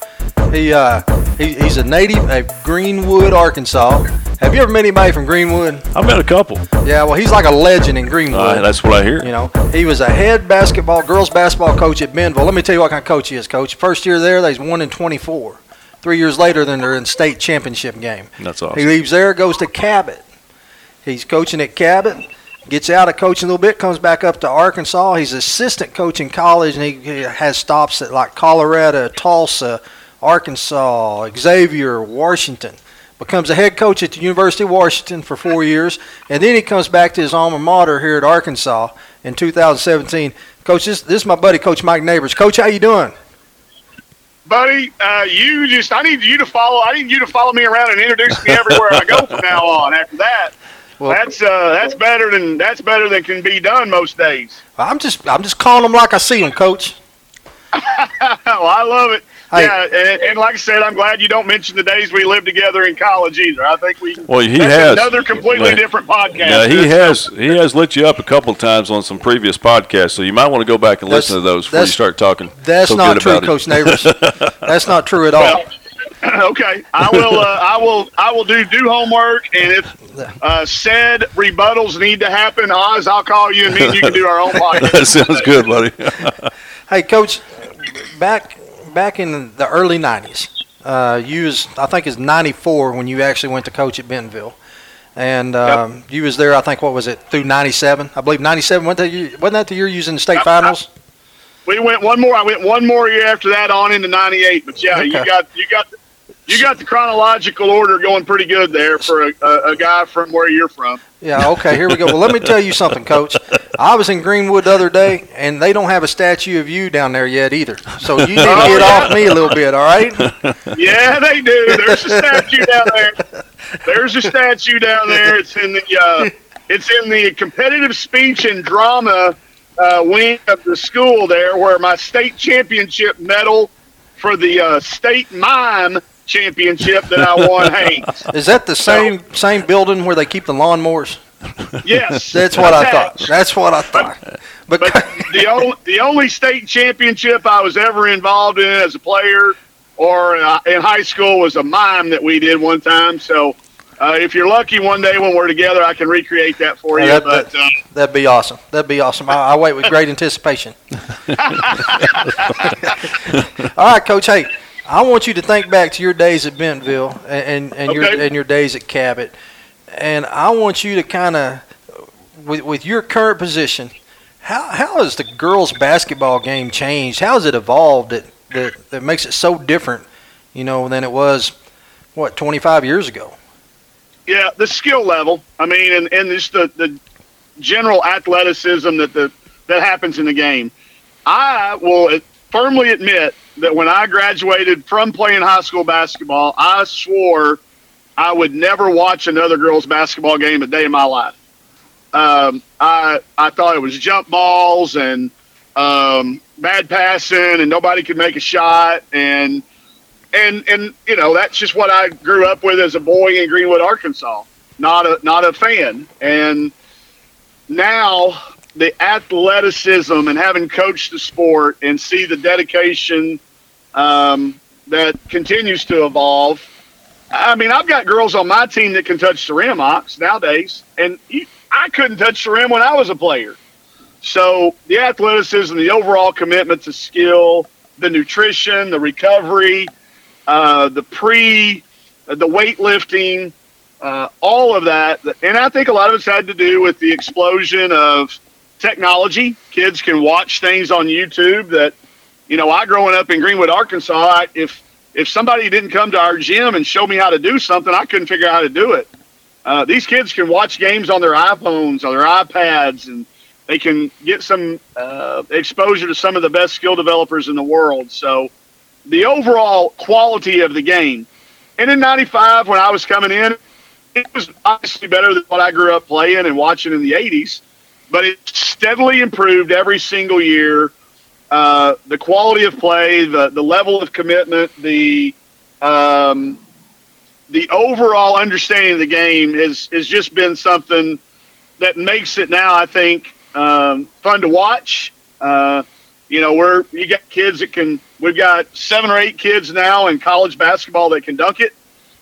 S2: He uh, he, he's a native of Greenwood, Arkansas. Have you ever met anybody from Greenwood?
S3: I've met a couple.
S2: Yeah, well, he's like a legend in Greenwood.
S3: Uh, that's what I hear.
S2: You know, he was a head basketball, girls basketball coach at Bentonville. Let me tell you what kind of coach he is, coach. First year there, they was one in 24. Three years later, then they're in state championship game.
S3: That's awesome.
S2: He leaves there, goes to Cabot. He's coaching at Cabot, gets out of coaching a little bit, comes back up to Arkansas. He's assistant coach in college, and he has stops at like Colorado, Tulsa, Arkansas, Xavier, Washington. Becomes a head coach at the University of Washington for four years, and then he comes back to his alma mater here at Arkansas in 2017. Coach, this, this is my buddy, Coach Mike Neighbors. Coach, how you doing?
S9: buddy. Uh, you just I need you to follow. I need you to follow me around and introduce me everywhere I go from now on. After that,
S2: Well,
S9: that's uh, that's better than that's better than can be done most days.
S2: I'm just I'm just calling them like I see them, Coach. (laughs)
S9: well, I love it.
S2: Hey.
S9: Yeah, and, and like I said, I'm glad you don't mention the days we lived together in college either. I think we
S3: Well, he
S9: that's
S3: has.
S9: another completely
S3: Yeah.
S9: different podcast.
S3: Yeah, he has he has lit you up a couple of times on some previous podcasts, so you might want to go back and
S2: That's-
S3: listen to those before you
S2: that's-
S3: start talking.
S2: That's
S3: so
S2: not
S3: good
S2: true,
S3: about it.
S2: Coach Neighbors. (laughs) That's not true at all.
S9: Well, (clears throat) okay, I will. Uh, I will. I will do do homework, and if uh, said rebuttals need to happen, Oz, I'll call you, and me and you can do our own (laughs) podcast.
S3: that sounds good, buddy.
S2: Hey, Coach, back back in the early '90s, uh, you was I think it's '94 when you actually went to coach at Bentonville, and um, you was there. I think what was it through '97? I believe '97. Wasn't that year, wasn't that the year you was in the state finals?
S9: We went one more. I went one more year after that on into '98. But yeah, you got you got you got the chronological order going pretty good there for a, a, a guy from where you're from.
S2: Yeah. Okay. Here we go. Well, let me tell you something, Coach. I was in Greenwood the other day, and they don't have a statue of you down there yet either. So you need to get off me a little bit. All right.
S9: Yeah, they do. There's a statue down there. There's a statue down there. It's in the uh, it's in the competitive speech and drama uh, wing of the school there, where my state championship medal for the uh, state mime championship that I won hangs. (laughs)
S2: Is that the same same building where they keep the lawnmowers?
S9: Yes, (laughs)
S2: That's what I thought. That's what I thought. (laughs) But,
S9: But the only the only state championship I was ever involved in as a player or uh, in high school was a mime that we did one time. So uh, if you're lucky, one day when we're together, I can recreate that for you.
S2: that-
S9: but uh,
S2: that'd be awesome. That'd be awesome. I, I wait with great anticipation. All right, Coach. Hey, I want you to think back to your days at Bentonville and and, and your and your days at Cabot, and I want you to kind of, with with your current position, how how has the girls' basketball game changed? How has it evolved that that, that makes it so different, you know, than it was, what, 25 years ago?
S9: yeah, the skill level. I mean, and, and just the, the general athleticism that the that happens in the game. I will firmly admit that when I graduated from playing high school basketball, I swore I would never watch another girls' basketball game a day in my life. Um, I I thought it was jump balls and um, bad passing, and nobody could make a shot, and and and you know that's just what I grew up with as a boy in Greenwood, Arkansas. Not a not a fan, and now the athleticism and having coached the sport and see the dedication um, that continues to evolve. I mean, I've got girls on my team that can touch the rim, Ox, nowadays, and I couldn't touch the rim when I was a player. So the athleticism, the overall commitment to skill, the nutrition, the recovery, uh, the pre, uh, the weightlifting, uh, all of that. And I think a lot of it's had to do with the explosion of technology. Kids can watch things on YouTube that, you know, I growing up in Greenwood, Arkansas, I, if if somebody didn't come to our gym and show me how to do something, I couldn't figure out how to do it. Uh, these kids can watch games on their iPhones, or their iPads, and they can get some uh, exposure to some of the best skill developers in the world. So the overall quality of the game. And in 95, when I was coming in, it was obviously better than what I grew up playing and watching in the 80s, but it steadily improved every single year. Uh, the quality of play, the, the level of commitment, the um, the overall understanding of the game has, has just been something that makes it now, I think, um, fun to watch. Uh, you know, we're you got kids that can. We've got seven or eight kids now in college basketball that can dunk it.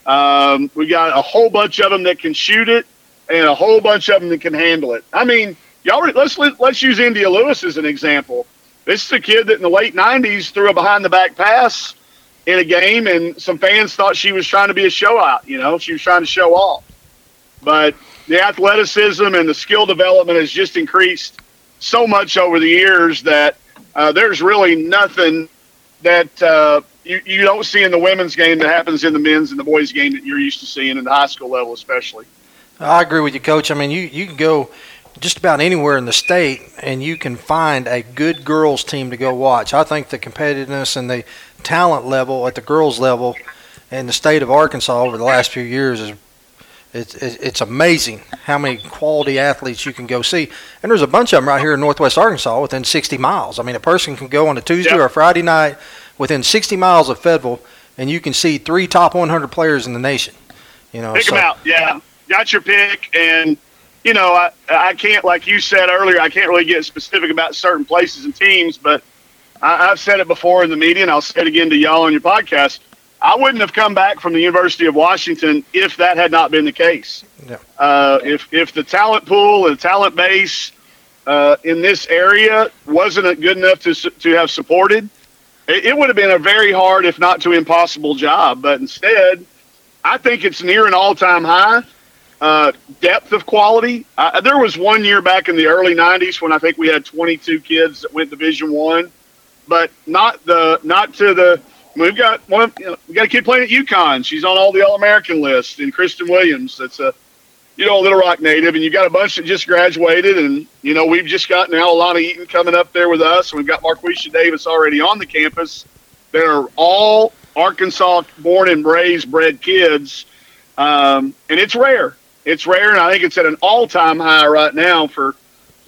S9: Um, we got a whole bunch of them that can shoot it, and a whole bunch of them that can handle it. I mean, y'all let's let's use India Lewis as an example. This is a kid that in the late '90s threw a behind the back pass in a game, and some fans thought she was trying to be a show out. You know, she was trying to show off. But the athleticism and the skill development has just increased so much over the years that uh, there's really nothing that uh, you, you don't see in the women's game that happens in the men's and the boys' game that you're used to seeing in the high school level, especially.
S2: I agree with you, Coach. I mean, you, you can go just about anywhere in the state and you can find a good girls team to go watch. I think the competitiveness and the talent level at the girls level in the state of Arkansas over the last few years is it's, it's amazing how many quality athletes you can go see. And there's a bunch of them right here in northwest Arkansas within 60 miles. I mean, a person can go on a Tuesday yep. or a Friday night within 60 miles of Fayetteville, and you can see three top 100 players in the nation. You know,
S9: pick so. them out. Yeah, got your pick, and you know, I I can't like you said earlier. I can't really get specific about certain places and teams, but I, I've said it before in the media, and I'll say it again to y'all on your podcast I wouldn't have come back from the University of Washington if that had not been the case. Yeah. Uh, if if the talent pool and talent base uh, in this area wasn't good enough to to have supported, it, it would have been a very hard, if not to impossible, job. But instead, I think it's near an all time high. Uh, depth of quality. Uh, there was one year back in the early '90s when I think we had 22 kids that went Division One, but not the not to the we've got one. You know, we got a kid playing at UConn. She's on all the All American list, And Christyn Williams, that's a you know a Little Rock native, and you've got a bunch that just graduated, and you know we've just got now Alana Eaton coming up there with us, and we've got Marquesha Davis already on the campus. They're all Arkansas born and raised, bred kids, um, and it's rare. It's rare, and I think it's at an all-time high right now for,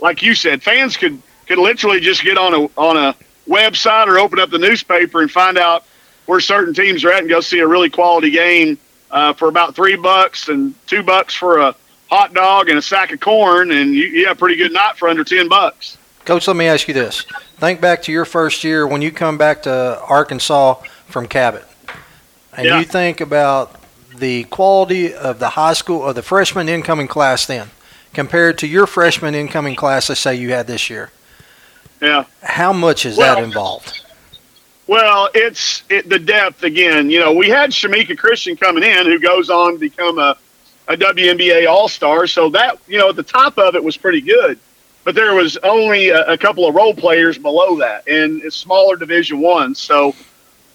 S9: like you said, fans could could literally just get on a on a website or open up the newspaper and find out where certain teams are at and go see a really quality game uh, for about three bucks and two bucks for a hot dog and a sack of corn, and you, you have a pretty good night for under ten bucks.
S2: Coach, let me ask you this: Think back to your first year when you come back to Arkansas from Cabot, and yeah. you think about the quality of the high school of the freshman incoming class then, compared to your freshman incoming class. Let's say you had this year.
S9: Yeah.
S2: How much is well, that involved?
S9: Well, it's it, the depth again. You know, we had Shameka Christon coming in, who goes on to become a, a WNBA All Star. So that you know, at the top of it was pretty good, but there was only a, a couple of role players below that, and it's smaller Division One. So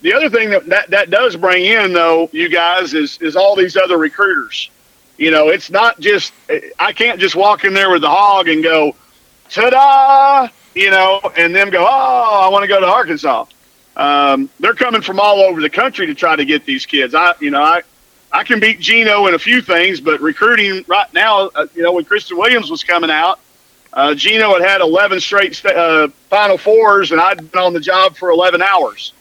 S9: the other thing that, that that does bring in, though, you guys, is is all these other recruiters. You know, it's not just I can't just walk in there with the hog and go, ta-da, you know, and them go, oh, I want to go to Arkansas um, they're coming from all over the country to try to get these kids. I, you know, I, I can beat Geno in a few things, but recruiting right now, uh, you know, when Christyn Williams was coming out, uh, Geno had had 11 straight st- uh, Final Fours, and I'd been on the job for 11 hours.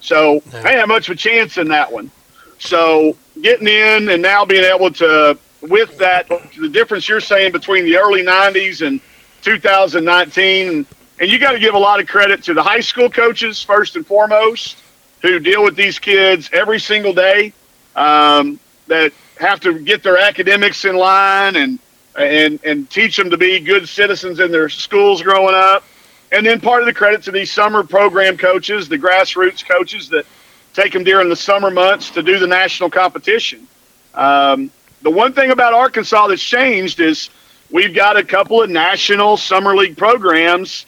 S9: So yeah. I had much of a chance in that one. So getting in and now being able to, with that, the difference you're saying between the early '90s and 2019, and you got to give a lot of credit to the high school coaches first and foremost, who deal with these kids every single day, um, that have to get their academics in line and and and teach them to be good citizens in their schools growing up. And then part of the credit to these summer program coaches, the grassroots coaches that take them during the summer months to do the national competition. Um, the one thing about Arkansas that's changed is we've got a couple of national summer league programs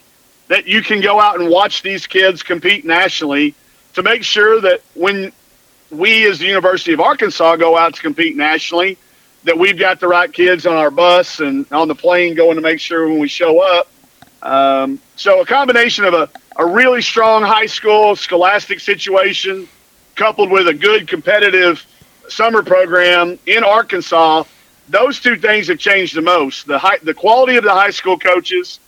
S9: that you can go out and watch these kids compete nationally to make sure that when we as the University of Arkansas go out to compete nationally, that we've got the right kids on our bus and on the plane going to make sure when we show up. Um, so a combination of a, a really strong high school scholastic situation coupled with a good competitive summer program in Arkansas, those two things have changed the most. The high, the quality of the high school coaches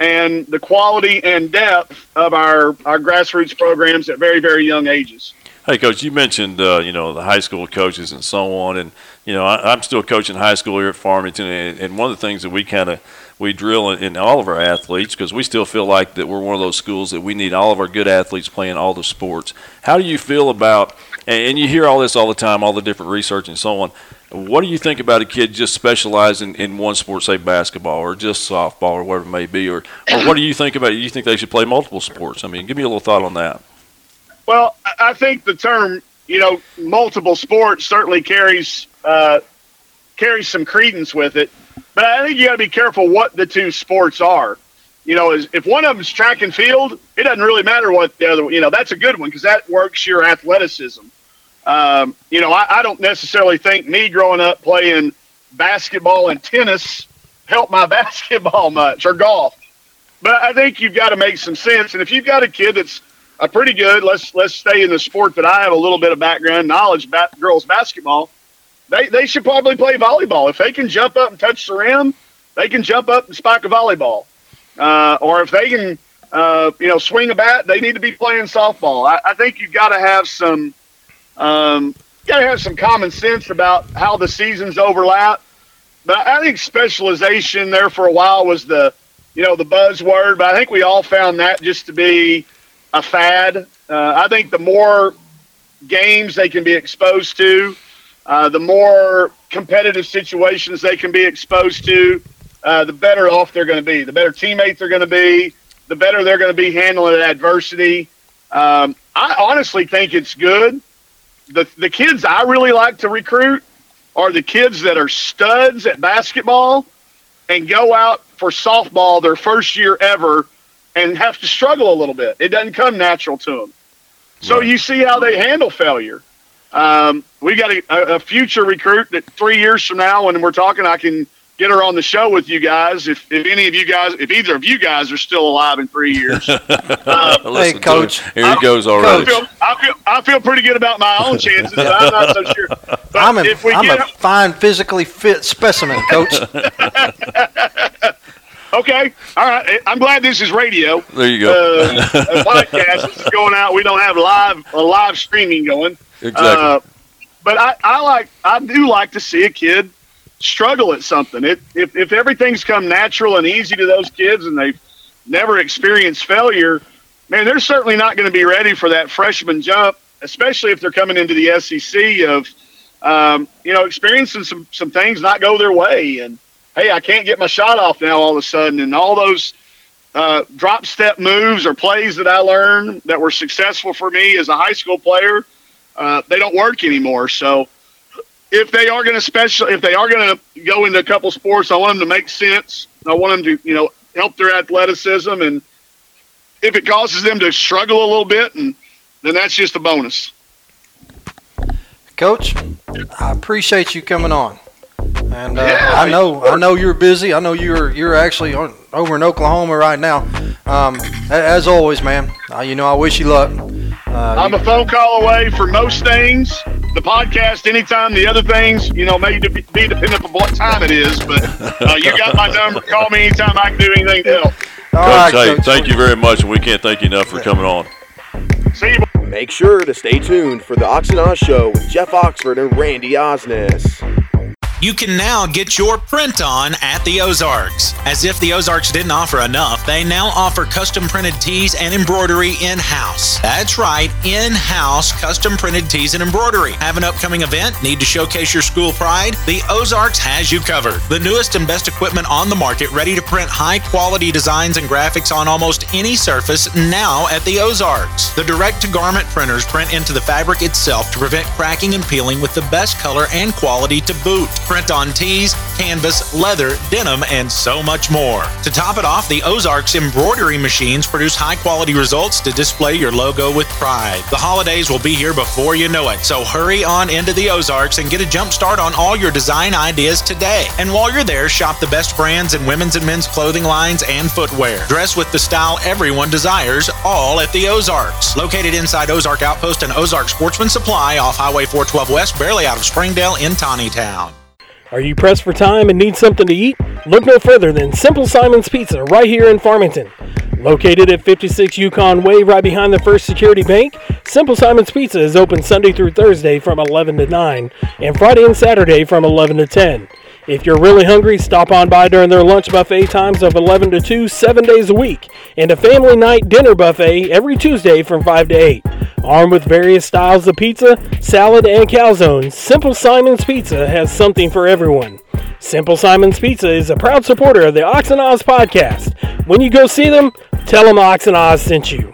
S9: and the quality and depth of our, our grassroots programs at very, very young ages.
S3: Hey, coach, you mentioned uh, you know the high school coaches and so on, and you know I, am still coaching high school here at Farmington, and, and one of the things that we kind of we drill in, in, all of our athletes because we still feel like that we're one of those schools that we need all of our good athletes playing all the sports. How do you feel about? And, you hear all this all the time, all the different research and so on. What do you think about a kid just specializing in one sport, say basketball or just softball or whatever it may be, or, or what do you think about it? You think they should play multiple sports? I mean, give me a little thought on that.
S9: Well, I think the term, you know, multiple sports certainly carries uh, carries some credence with it, but I think you got to be careful what the two sports are. You know, is if one of them's track and field, it doesn't really matter what the other. You know, that's a good one because that works your athleticism. Um, you know, I, I don't necessarily think me growing up playing basketball and tennis helped my (laughs) basketball much or golf. But I think you've got to make some sense. And if you've got a kid that's a pretty good, let's let's stay in the sport that I have a little bit of background knowledge about girls basketball. They they should probably play volleyball. If they can jump up and touch the rim, they can jump up and spike a volleyball. Uh, or if they can, uh, you know, swing a bat, they need to be playing softball. I, I think you've got to have some um, got to have some common sense about how the seasons overlap. But I think specialization there for a while was the, you know, the buzzword. But I think we all found that just to be a fad. Uh, I think the more games they can be exposed to, uh, the more competitive situations they can be exposed to, uh, the better off they're going to be. The better teammates they're going to be, the better they're going to be handling adversity. Um, I honestly think it's good the the kids I really like to recruit are the kids that are studs at basketball and go out for softball their first year ever and have to struggle a little bit. It doesn't come natural to them. So right. you see how they handle failure. Um, we got a, a, future recruit that three years from now, when we're talking, I can get her on the show with you guys. If, if any of you guys, if either of you guys are still alive in three years, (laughs)
S2: uh, hey, coach,
S3: here he goes already.
S9: I feel, I feel, I feel pretty good about my own chances. I'm not so sure. (laughs) But
S2: I'm, a, if we I'm get, a fine, physically fit specimen, coach. (laughs)
S9: Okay, all right. I'm glad this is radio.
S3: There you go.
S9: Uh, podcast. This is going out. We don't have live a live streaming going.
S3: Exactly. Uh,
S9: but I, I like I do like to see a kid struggle at something. It, if, if everything's come natural and easy to those kids and they've never experienced failure, man, they're certainly not going to be ready for that freshman jump, especially if they're coming into the SEC of, um, you know, experiencing some, some things not go their way. And, hey, I can't get my shot off now all of a sudden. And all those uh, drop step moves or plays that I learned that were successful for me as a high school player, uh, they don't work anymore. So, if they are going to special, if they are going to go into a couple sports, I want them to make sense. I want them to, you know, help their athleticism, and if it causes them to struggle a little bit, and then that's just a bonus.
S2: Coach, I appreciate you coming on, and uh, yeah, I know I know you're busy. I know you're you're actually on, over in Oklahoma right now. Um, as always, man, uh, you know I wish you luck.
S9: Uh, I'm a phone call away for most things. The podcast, anytime. The other things, you know, may be dependent on what time it is. But uh, you got my number. Call me anytime I can do anything to help.
S3: All Coach, right, hey, Coach. thank you very much, and we can't thank you enough for coming on.
S9: See you.
S5: Make sure to stay tuned for the Ox and Oz Show with Jeff Oxford and Randy Osnes.
S6: You can now get your print on at the Ozarks. As if the Ozarks didn't offer enough, they now offer custom printed tees and embroidery in house. That's right, in house custom printed tees and embroidery. Have an upcoming event? Need to showcase your school pride? The Ozarks has you covered. The newest and best equipment on the market, ready to print high quality designs and graphics on almost any surface now at the Ozarks. The direct to garment printers print into the fabric itself to prevent cracking and peeling with the best color and quality to boot. Print on tees, canvas, leather, denim, and so much more. To top it off, the Ozarks embroidery machines produce high quality results to display your logo with pride. The holidays will be here before you know it, so hurry on into the Ozarks and get a jump start on all your design ideas today. And while you're there, shop the best brands in women's and men's clothing lines and footwear. Dress with the style everyone desires, all at the Ozarks. Located inside Ozark Outpost and Ozark Sportsman Supply off Highway 412 West, barely out of Springdale in Tontitown.
S7: Are you pressed for time and need something to eat? Look no further than Simple Simon's Pizza right here in Farmington. Located at 56 Yukon Way, right behind the First Security Bank, Simple Simon's Pizza is open Sunday through Thursday from 11 to 9 and Friday and Saturday from 11 to 10. If you're really hungry, stop on by during their lunch buffet times of 11 to 2, seven days a week, and a family night dinner buffet every Tuesday from 5 to 8. Armed with various styles of pizza, salad, and calzones, Simple Simon's Pizza has something for everyone. Simple Simon's Pizza is a proud supporter of the Ox and Oz podcast. When you go see them, tell them Ox and Oz sent you.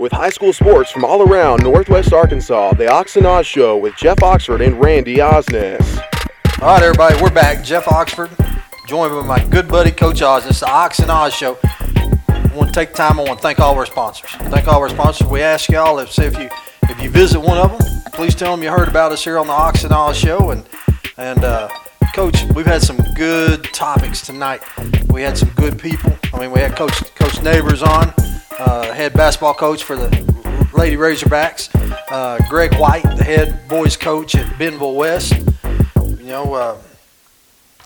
S5: With high school sports from all around Northwest Arkansas, the Ox and Oz Show with Jeff Oxford and Randy Osnes.
S2: All right, everybody, we're back. Jeff Oxford, joined by my good buddy Coach Oz. It's the Ox and Oz Show. I want to take time. I want to thank all our sponsors. Thank all our sponsors. We ask y'all if if you if you visit one of them, please tell them you heard about us here on the Ox and Oz Show. And and uh, Coach, we've had some good topics tonight. We had some good people. I mean, we had Coach Coach Neighbors on, uh, head basketball coach for the Lady Razorbacks. Uh, Greg White, the head boys coach at Bentonville West. You know, uh,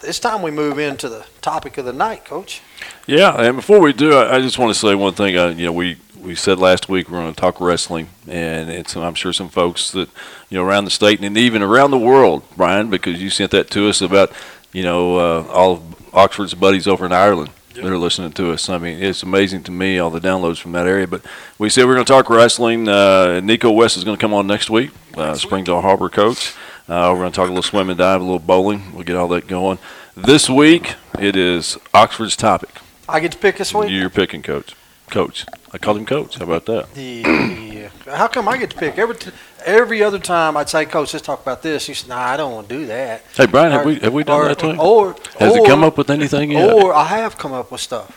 S2: it's time we move into the topic of the night, Coach.
S3: Yeah, and before we do, I, I just want to say one thing. Uh, you know, we we said last week we're going to talk wrestling, and it's I'm sure some folks that you know around the state and even around the world, Brian, because you sent that to us about you know uh, all of Oxford's buddies over in Ireland that are listening to us. I mean, it's amazing to me all the downloads from that area. But we said we're going to talk wrestling. Uh, Nico West is going to come on next week, uh, Springdale Har-Ber coach. Uh, we're going to talk a little swim and dive, a little bowling. We'll get all that going. This week it is Oxford's topic.
S2: I get to pick this week.
S3: You're picking, coach. Coach. I called him coach. How about that?
S2: The how come I get to pick every t- every other time I'd say, Coach, let's talk about this. He said, Nah, I don't want to do that.
S3: Hey, Brian, have we have we done
S2: or,
S3: that him?
S2: Or
S3: Has
S2: or,
S3: he come up with anything yet?
S2: Or I have come up with stuff.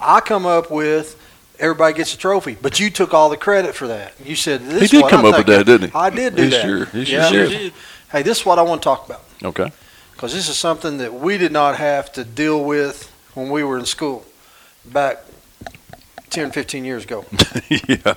S2: I come up with everybody gets a trophy, but you took all the credit for that. You said this.
S3: He
S2: is
S3: did
S2: what
S3: come
S2: I'm
S3: up with that, didn't he?
S2: I did do
S3: He
S2: that.
S3: sure- he sure
S2: Yeah.
S3: did.
S2: Hey, this is what I want to talk about
S3: Okay.
S2: because this is something that we did not have to deal with when we were in school back 10, 15 years ago, (laughs)
S3: yeah,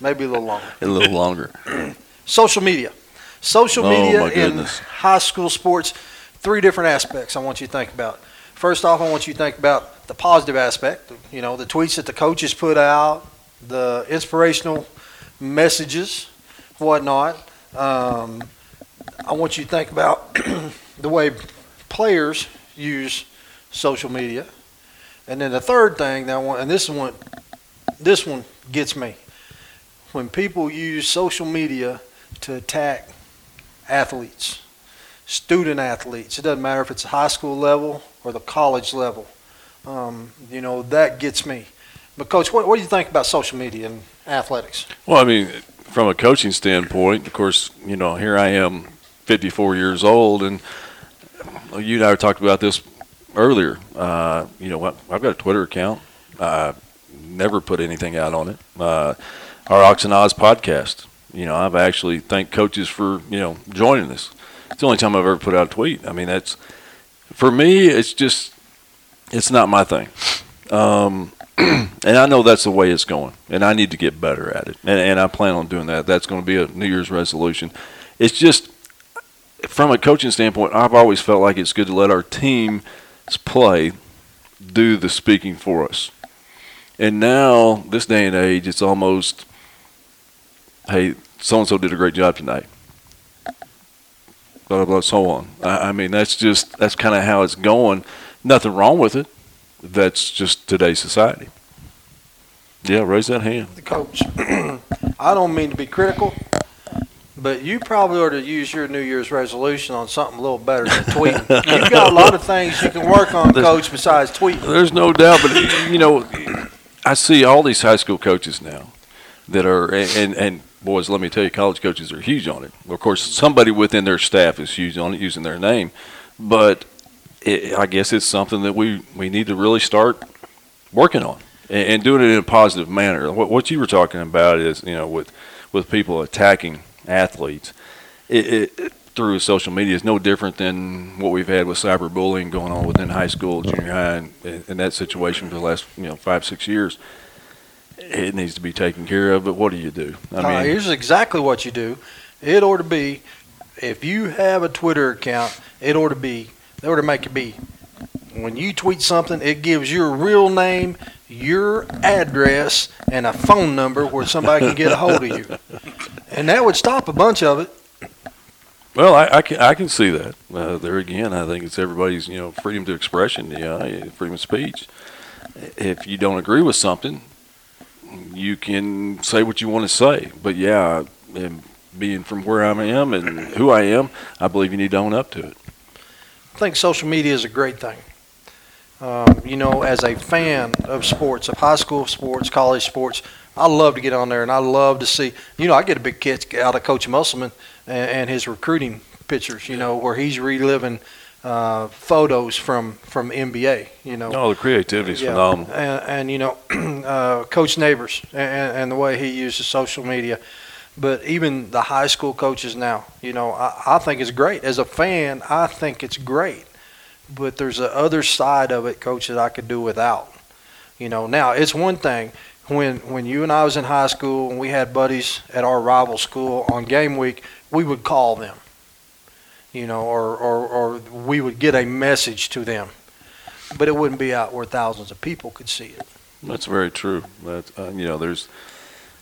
S2: maybe a little longer.
S3: a little longer. (clears throat)
S2: Social media. Social
S3: Oh,
S2: media in high school sports, three different aspects I want you to think about. First off, I want you to think about the positive aspect, you know, the tweets that the coaches put out, the inspirational messages, whatnot. Um, I want you to think about (clears throat) the way players use social media. And then the third thing that I want, and this is one, this one gets me. When people use social media to attack athletes, student athletes, it doesn't matter if it's a high school level or the college level. Um, you know, that gets me. But, Coach, what, what do you think about social media and athletics?
S3: Well, I mean, from a coaching standpoint, of course, you know, here I am, 54 years old, and you and I talked about this earlier. Uh, you know, I've got a Twitter account. Uh, never put anything out on it. Uh, our Ox and Oz podcast. You know, I've actually thanked coaches for you know joining us. It's the only time I've ever put out a tweet. I mean, that's for me. It's just it's not my thing. Um, (clears throat) and I know that's the way it's going, and I need to get better at it, and, and I plan on doing that. That's going to be a New Year's resolution. It's just from a coaching standpoint, I've always felt like it's good to let our team's play do the speaking for us. And now, this day and age, it's almost, hey, so and so did a great job tonight. blah blah, blah so on. I, I mean, that's just that's kind of how it's going. Nothing wrong with it. That's just today's society. Yeah, raise that hand.
S2: The coach. (clears throat) I don't mean to be critical, but you probably ought to use your New Year's resolution on something a little better than tweeting. (laughs) You've got a lot of things you can work on, coach, besides tweeting.
S3: There's no doubt, but you know, I see all these high school coaches now that are and and boys, let me tell you, college coaches are huge on it. Of course, somebody within their staff is huge on it, using their name, but it, I guess it's something that we we need to really start working on and, and doing it in a positive manner. What, what you were talking about is you know with with people attacking athletes. It, it, through social media is no different than what we've had with cyberbullying going on within high school, junior high, and in that situation for the last you know five six years. It needs to be taken care of, but what do you do? I uh,
S2: All right, here's exactly what you do. It ought to be, if you have a Twitter account, it ought to be, they ought to make it be, when you tweet something, it gives your real name, your address, and a phone number where somebody can get a hold of you. (laughs) And that would stop a bunch of it.
S3: Well, I, I, can I can see that. Uh, there again, I think it's everybody's you know freedom to expression, know, freedom of speech. If you don't agree with something, you can say what you want to say. But yeah, and being from where I am and who I am, I believe you need to own up to it.
S2: I think social media is a great thing. Um, you know, as a fan of sports, of high school sports, college sports, I love to get on there and I love to see. You know, I get a big kick out of Coach Musselman and, and his recruiting pictures. You know, where he's reliving uh, photos from from NBA. You know,
S3: oh, the creativity is yeah. phenomenal.
S2: And, and you know, (clears throat) uh, Coach Neighbors and, and the way he uses social media. But even the high school coaches now, you know, I, I think it's great. As a fan, I think it's great but there's a other side of it, coach, that I could do without. You know, now it's one thing when when you and I was in high school and we had buddies at our rival school on game week, we would call them. You know, or or, or we would get a message to them, but it wouldn't be out where thousands of people could see it.
S3: That's very true. That uh, you know, there's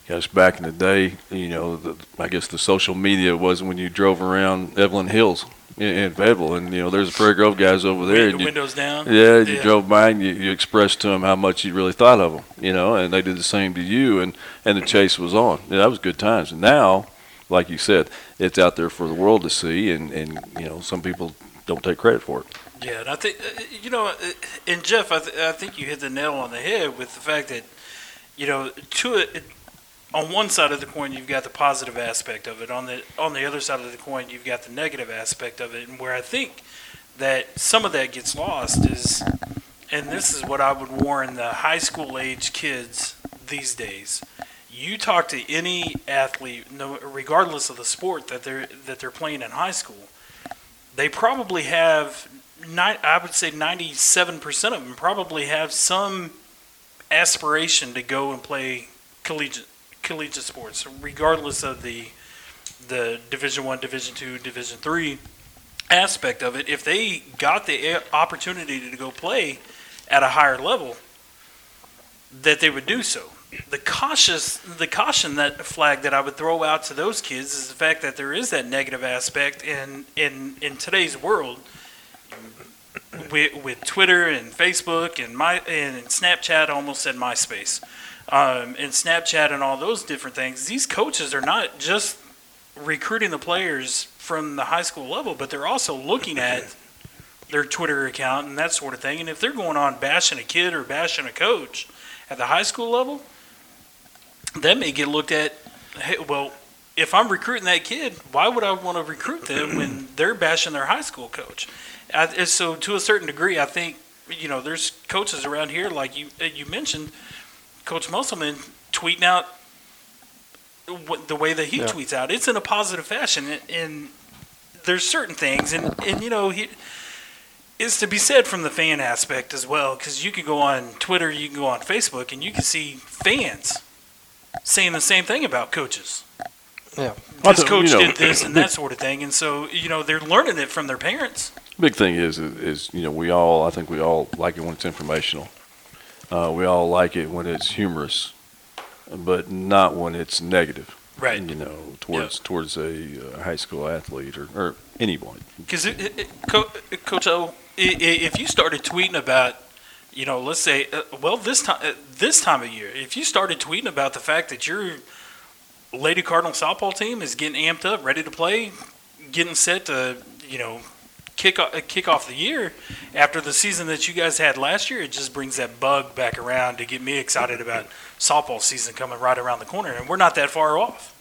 S3: Gosh, back in the day, you know, the, I guess the social media was when you drove around Evelyn Hills in, in Fayetteville, and you know, there's a Prairie Grove guys over there.
S4: The
S3: you,
S4: windows down.
S3: Yeah, you yeah. drove by and you, you expressed to them how much you really thought of them, you know, and they did the same to you, and and the chase was on. Yeah, that was good times. And now, like you said, it's out there for the world to see, and and you know, some people don't take credit for it.
S4: Yeah, and I think uh, you know, uh, and Jeff, I, th- I think you hit the nail on the head with the fact that you know, to it on one side of the coin you've got the positive aspect of it. On the on the other side of the coin you've got the negative aspect of it. And where i think that some of that gets lost is and this is what i would warn the high school age kids these days you talk to any athlete no, regardless of the sport that they're that they're playing in high school they probably have i would say 97% of them probably have some aspiration to go and play collegiate collegiate sports, regardless of the the Division One, Division Two, Division Three aspect of it. If they got the opportunity to go play at a higher level, that they would do so. The cautious, the caution that flag that I would throw out to those kids is the fact that there is that negative aspect in in in today's world. With, with Twitter and Facebook and my and Snapchat, almost said MySpace um, and Snapchat and all those different things, these coaches are not just recruiting the players from the high school level, but they're also looking at (laughs) their Twitter account and that sort of thing. And if they're going on bashing a kid or bashing a coach at the high school level, that may get looked at. Hey, well, if I'm recruiting that kid, why would I want to recruit them when (clears throat) they're bashing their high school coach? I, so, to a certain degree, I think you know there's coaches around here like you uh, you mentioned Coach Musselman tweeting out the way that he yeah. tweets out. It's in a positive fashion, and, and there's certain things, and and you know he is to be said from the fan aspect as well, because you can go on Twitter, you can go on Facebook, and you can see fans saying the same thing about coaches.
S2: Yeah,
S4: this coach you know, did this and that sort of thing, and so you know they're learning it from their parents.
S3: Big thing is, is you know we all I think we all like it when it's informational. Uh, we all like it when it's humorous, but not when it's negative.
S4: Right.
S3: You know, towards towards a uh, high school athlete or, or anyone.
S4: Because, Co- Coach O, i- i- if you started tweeting about, you know, let's say, uh, well, this time uh, this time of year, if you started tweeting about the fact that your Lady Cardinal softball team is getting amped up, ready to play, getting set to, you know, kick off, kick off the year after the season that you guys had last year, it just brings that bug back around to get me excited about softball season coming right around the corner, and we're not that far off.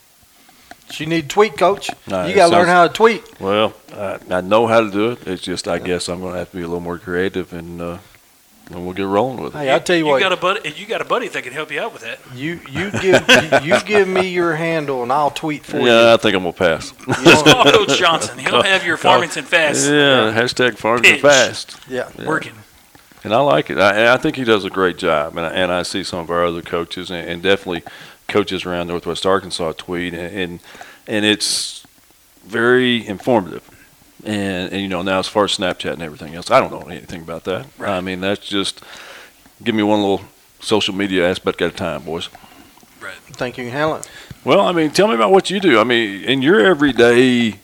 S2: So you need tweet, coach.
S3: No,
S2: you got to learn how to tweet.
S3: Well, I, I know how to do it. It's just I guess I'm going to have to be a little more creative, and uh, and we'll get rolling with it.
S2: Hey, I tell you, what,
S4: got a buddy. You got a buddy that can help you out with that.
S2: you you give you, you give me your handle and I'll tweet for you.
S3: yeah, I think I'm gonna pass.
S2: you. you. know?
S4: Call (laughs) Coach Johnson. He'll have your Farmington Fast
S3: Yeah, uh, hashtag Farmington
S4: Pitch.
S3: Fast.
S2: yeah.
S3: Yeah.
S4: working.
S3: And I like it. I, I think he does a great job. And I, and I see some of our other coaches and, and definitely coaches around Northwest Arkansas tweet, and and, and it's very informative. And, and you know now as far as Snapchat and everything else, I don't know anything about that. I mean that's just give me one little social media aspect at a time, boys.
S2: Think you can handle it?
S3: Well, I mean, tell me about what you do. I mean, in your everyday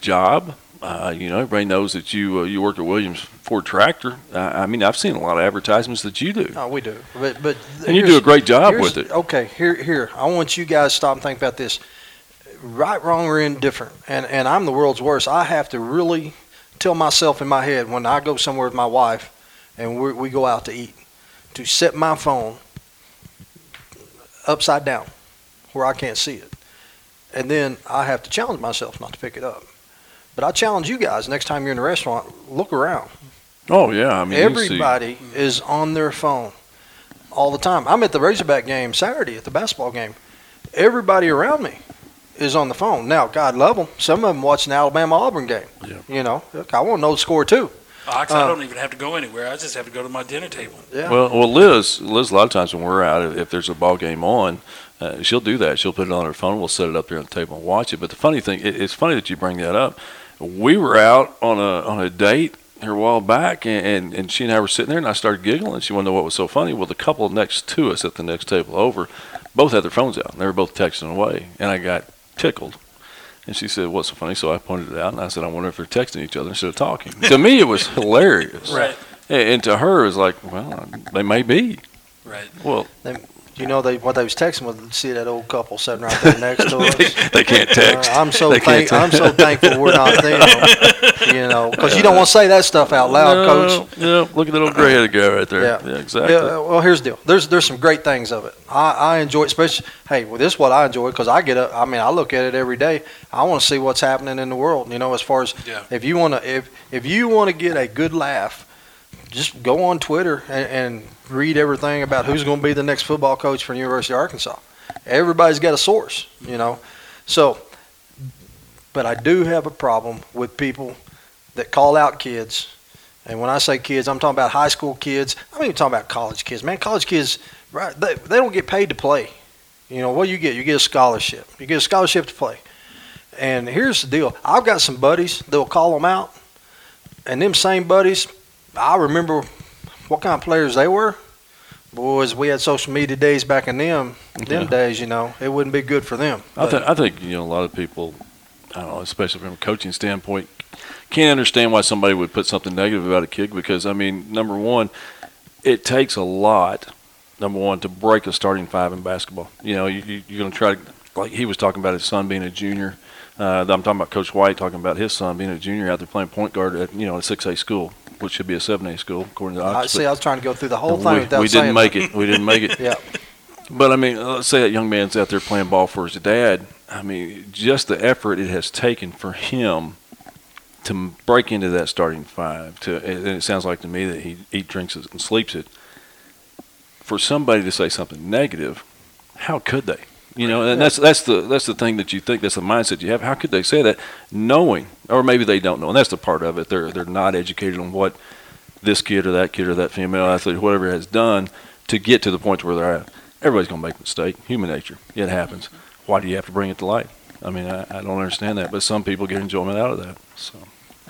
S3: job, uh, you know, everybody knows that you uh, you work at Williams Ford Tractor. Uh, I mean, I've seen a lot of advertisements that you do,
S2: No, we do. But but
S3: and you do a great job with it.
S2: Okay, here here. I want you guys to stop and think about this. Right, wrong, or indifferent. And and I'm the world's worst. I have to really tell myself in my head when I go somewhere with my wife, and we we go out to eat, to set my phone upside down, where I can't see it, and then I have to challenge myself not to pick it up. But I challenge you guys next time you're in a restaurant, look around.
S3: Oh yeah, I mean,
S2: Everybody is on their phone all the time. I'm at the Razorback game Saturday at the basketball game. Everybody around me is on the phone. Now, God love them. Some of them watching the Alabama Auburn game.
S3: Yeah.
S2: You know, look, I want to know the score too.
S4: Ox, I
S2: Uh,
S4: don't even have to go anywhere. I just have to go to my dinner table.
S2: Yeah.
S3: Well, well, Liz, Liz, a lot of times when we're out, if- if there's a ball game on, uh, she'll do that. She'll put it on her phone. We'll set it up there on the table and watch it. But the funny thing, it, it's funny that you bring that up. We were out on a on a date here a while back, and, and, and she and I were sitting there, and I started giggling, she wanted to know what was so funny. Well, the couple next to us at the next table over, both had their phones out, and they were both texting away, and I got tickled. And she said, "What's so funny?" So I pointed it out, and I said, "I wonder if they're texting each other instead of talking." to me, it was hilarious.
S4: Right.
S3: And, and to her, it was like, "Well, they may be."
S4: Right.
S3: Well,
S2: you know, they what they was texting was to see that old couple sitting right there next to (laughs) us.
S3: they can't text.
S2: Uh, I'm so
S3: They can't
S2: thank, I'm so thankful we're not (laughs) them. You know, because you don't want to say that stuff out loud, Coach.
S3: No, look at that old gray-headed guy right there.
S2: Yeah.
S3: Yeah, exactly.
S2: Yeah, well, here's the deal. There's there's some great things of it. I, I enjoy, it, especially. Hey, well, this is what I enjoy because I get up. I mean, I look at it every day. I want to see what's happening in the world. You know, as far as
S4: Yeah.
S2: if you want to, if if you want to get a good laugh, just go on Twitter and, and read everything about who's going to be the next football coach for the University of Arkansas. Everybody's got a source, you know. So, but I do have a problem with people that call out kids. And when I say kids, I'm talking about high school kids. I'm even talking about college kids. Man, college kids, right? They, they don't get paid to play. You know what you get? You get a scholarship. You get a scholarship to play. And here's the deal: I've got some buddies that'll call them out, and them same buddies, I remember what kind of players they were. Boys, we had social media days back in them them
S3: Yeah.
S2: days. You know, it wouldn't be good for them.
S3: I, th- I think you know a lot of people, I don't know, especially from a coaching standpoint, can't understand why somebody would put something negative about a kid because I mean, number one, it takes a lot. Number one, to break a starting five in basketball. You know, you, you, you're going to try to, like he was talking about his son being a junior. Uh, I'm talking about Coach White talking about his son being a junior out there playing point guard at you know a six A school, which should be a seven A school according to
S2: I
S3: Oxford.
S2: see. I was trying to go through the whole
S3: we,
S2: thing without
S3: we
S2: saying
S3: didn't make it. We didn't make it. (laughs)
S2: Yeah.
S3: But I mean, let's say that young man's out there playing ball for his dad. I mean, just the effort it has taken for him to break into that starting five. To and it sounds like to me that he eat, drinks it, and sleeps it. For somebody to say something negative, how could they? You know, and that's that's the that's the thing that you think that's the mindset you have. How could they say that, knowing, or maybe they don't know, and that's the part of it. They're they're not educated on what this kid or that kid or that female athlete, whatever has done to get to the point where they're at. Everybody's going to make a mistake. Human nature. It happens. Why do you have to bring it to light? I mean, I, I don't understand that, but some people get enjoyment out of that. So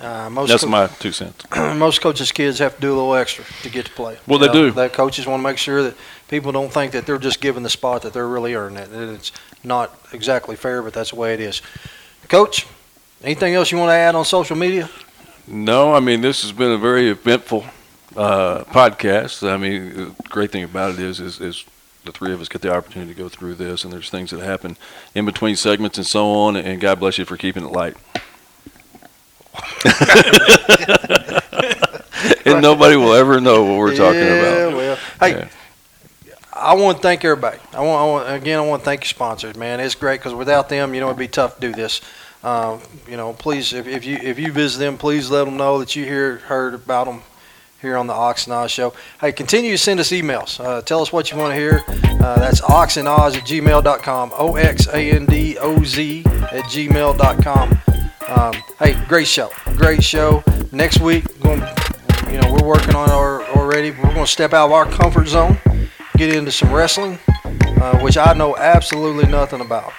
S2: Uh, most
S3: That's
S2: co-
S3: my two cents. (clears throat)
S2: most coaches' kids have to do a little extra to get to play.
S3: Well, they
S2: know,
S3: do.
S2: The coaches want to make sure that people don't think that they're just given the spot that they're really earning it. And It's not exactly fair, but that's the way it is. Coach, anything else you want to add on social media?
S3: No, I mean this has been a very eventful uh, podcast. I mean, the great thing about it is, is, is the three of us get the opportunity to go through this, and there's things that happen in between segments and so on. And God bless you for keeping it light. And nobody will ever know what we're talking
S2: yeah,
S3: about.
S2: well, hey,
S3: Yeah.
S2: I want to thank everybody. I want, I want again, I want to thank your sponsors, man. It's great because without them, you know, it'd be tough to do this. Um, you know, please, if, if you if you visit them, please let them know that you hear heard about them here on the Ox and Oz show. Hey, continue to send us emails. Uh, tell us what you want to hear. Uh, that's oxandoz at gmail.com. O X A N D O Z at gmail.com. Um, hey, great show. Great show. Next week, going, you know, we're working on our already. We're going to step out of our comfort zone, get into some wrestling, uh, which I know absolutely nothing about.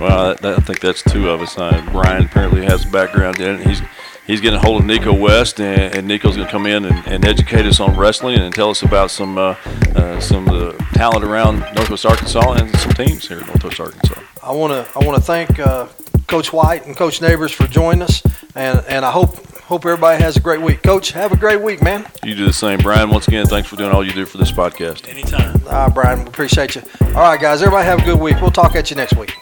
S3: Well, that, I think that's two of us. Uh, Brian apparently has a background in it. He's he's getting a hold of Nico West, and, and Nico's going to come in and, and educate us on wrestling and tell us about some uh, uh, some of the talent around Northwest Arkansas and some teams here in Northwest Arkansas.
S2: I want to I want to thank uh, Coach White and Coach Neighbors for joining us, and and I hope hope everybody has a great week. Coach, have a great week, man.
S3: You do the same, Brian. Once again, thanks for doing all you do for this podcast.
S4: Anytime.
S2: All right, Brian, we appreciate you. All right, guys, everybody have a good week. We'll talk at you next week.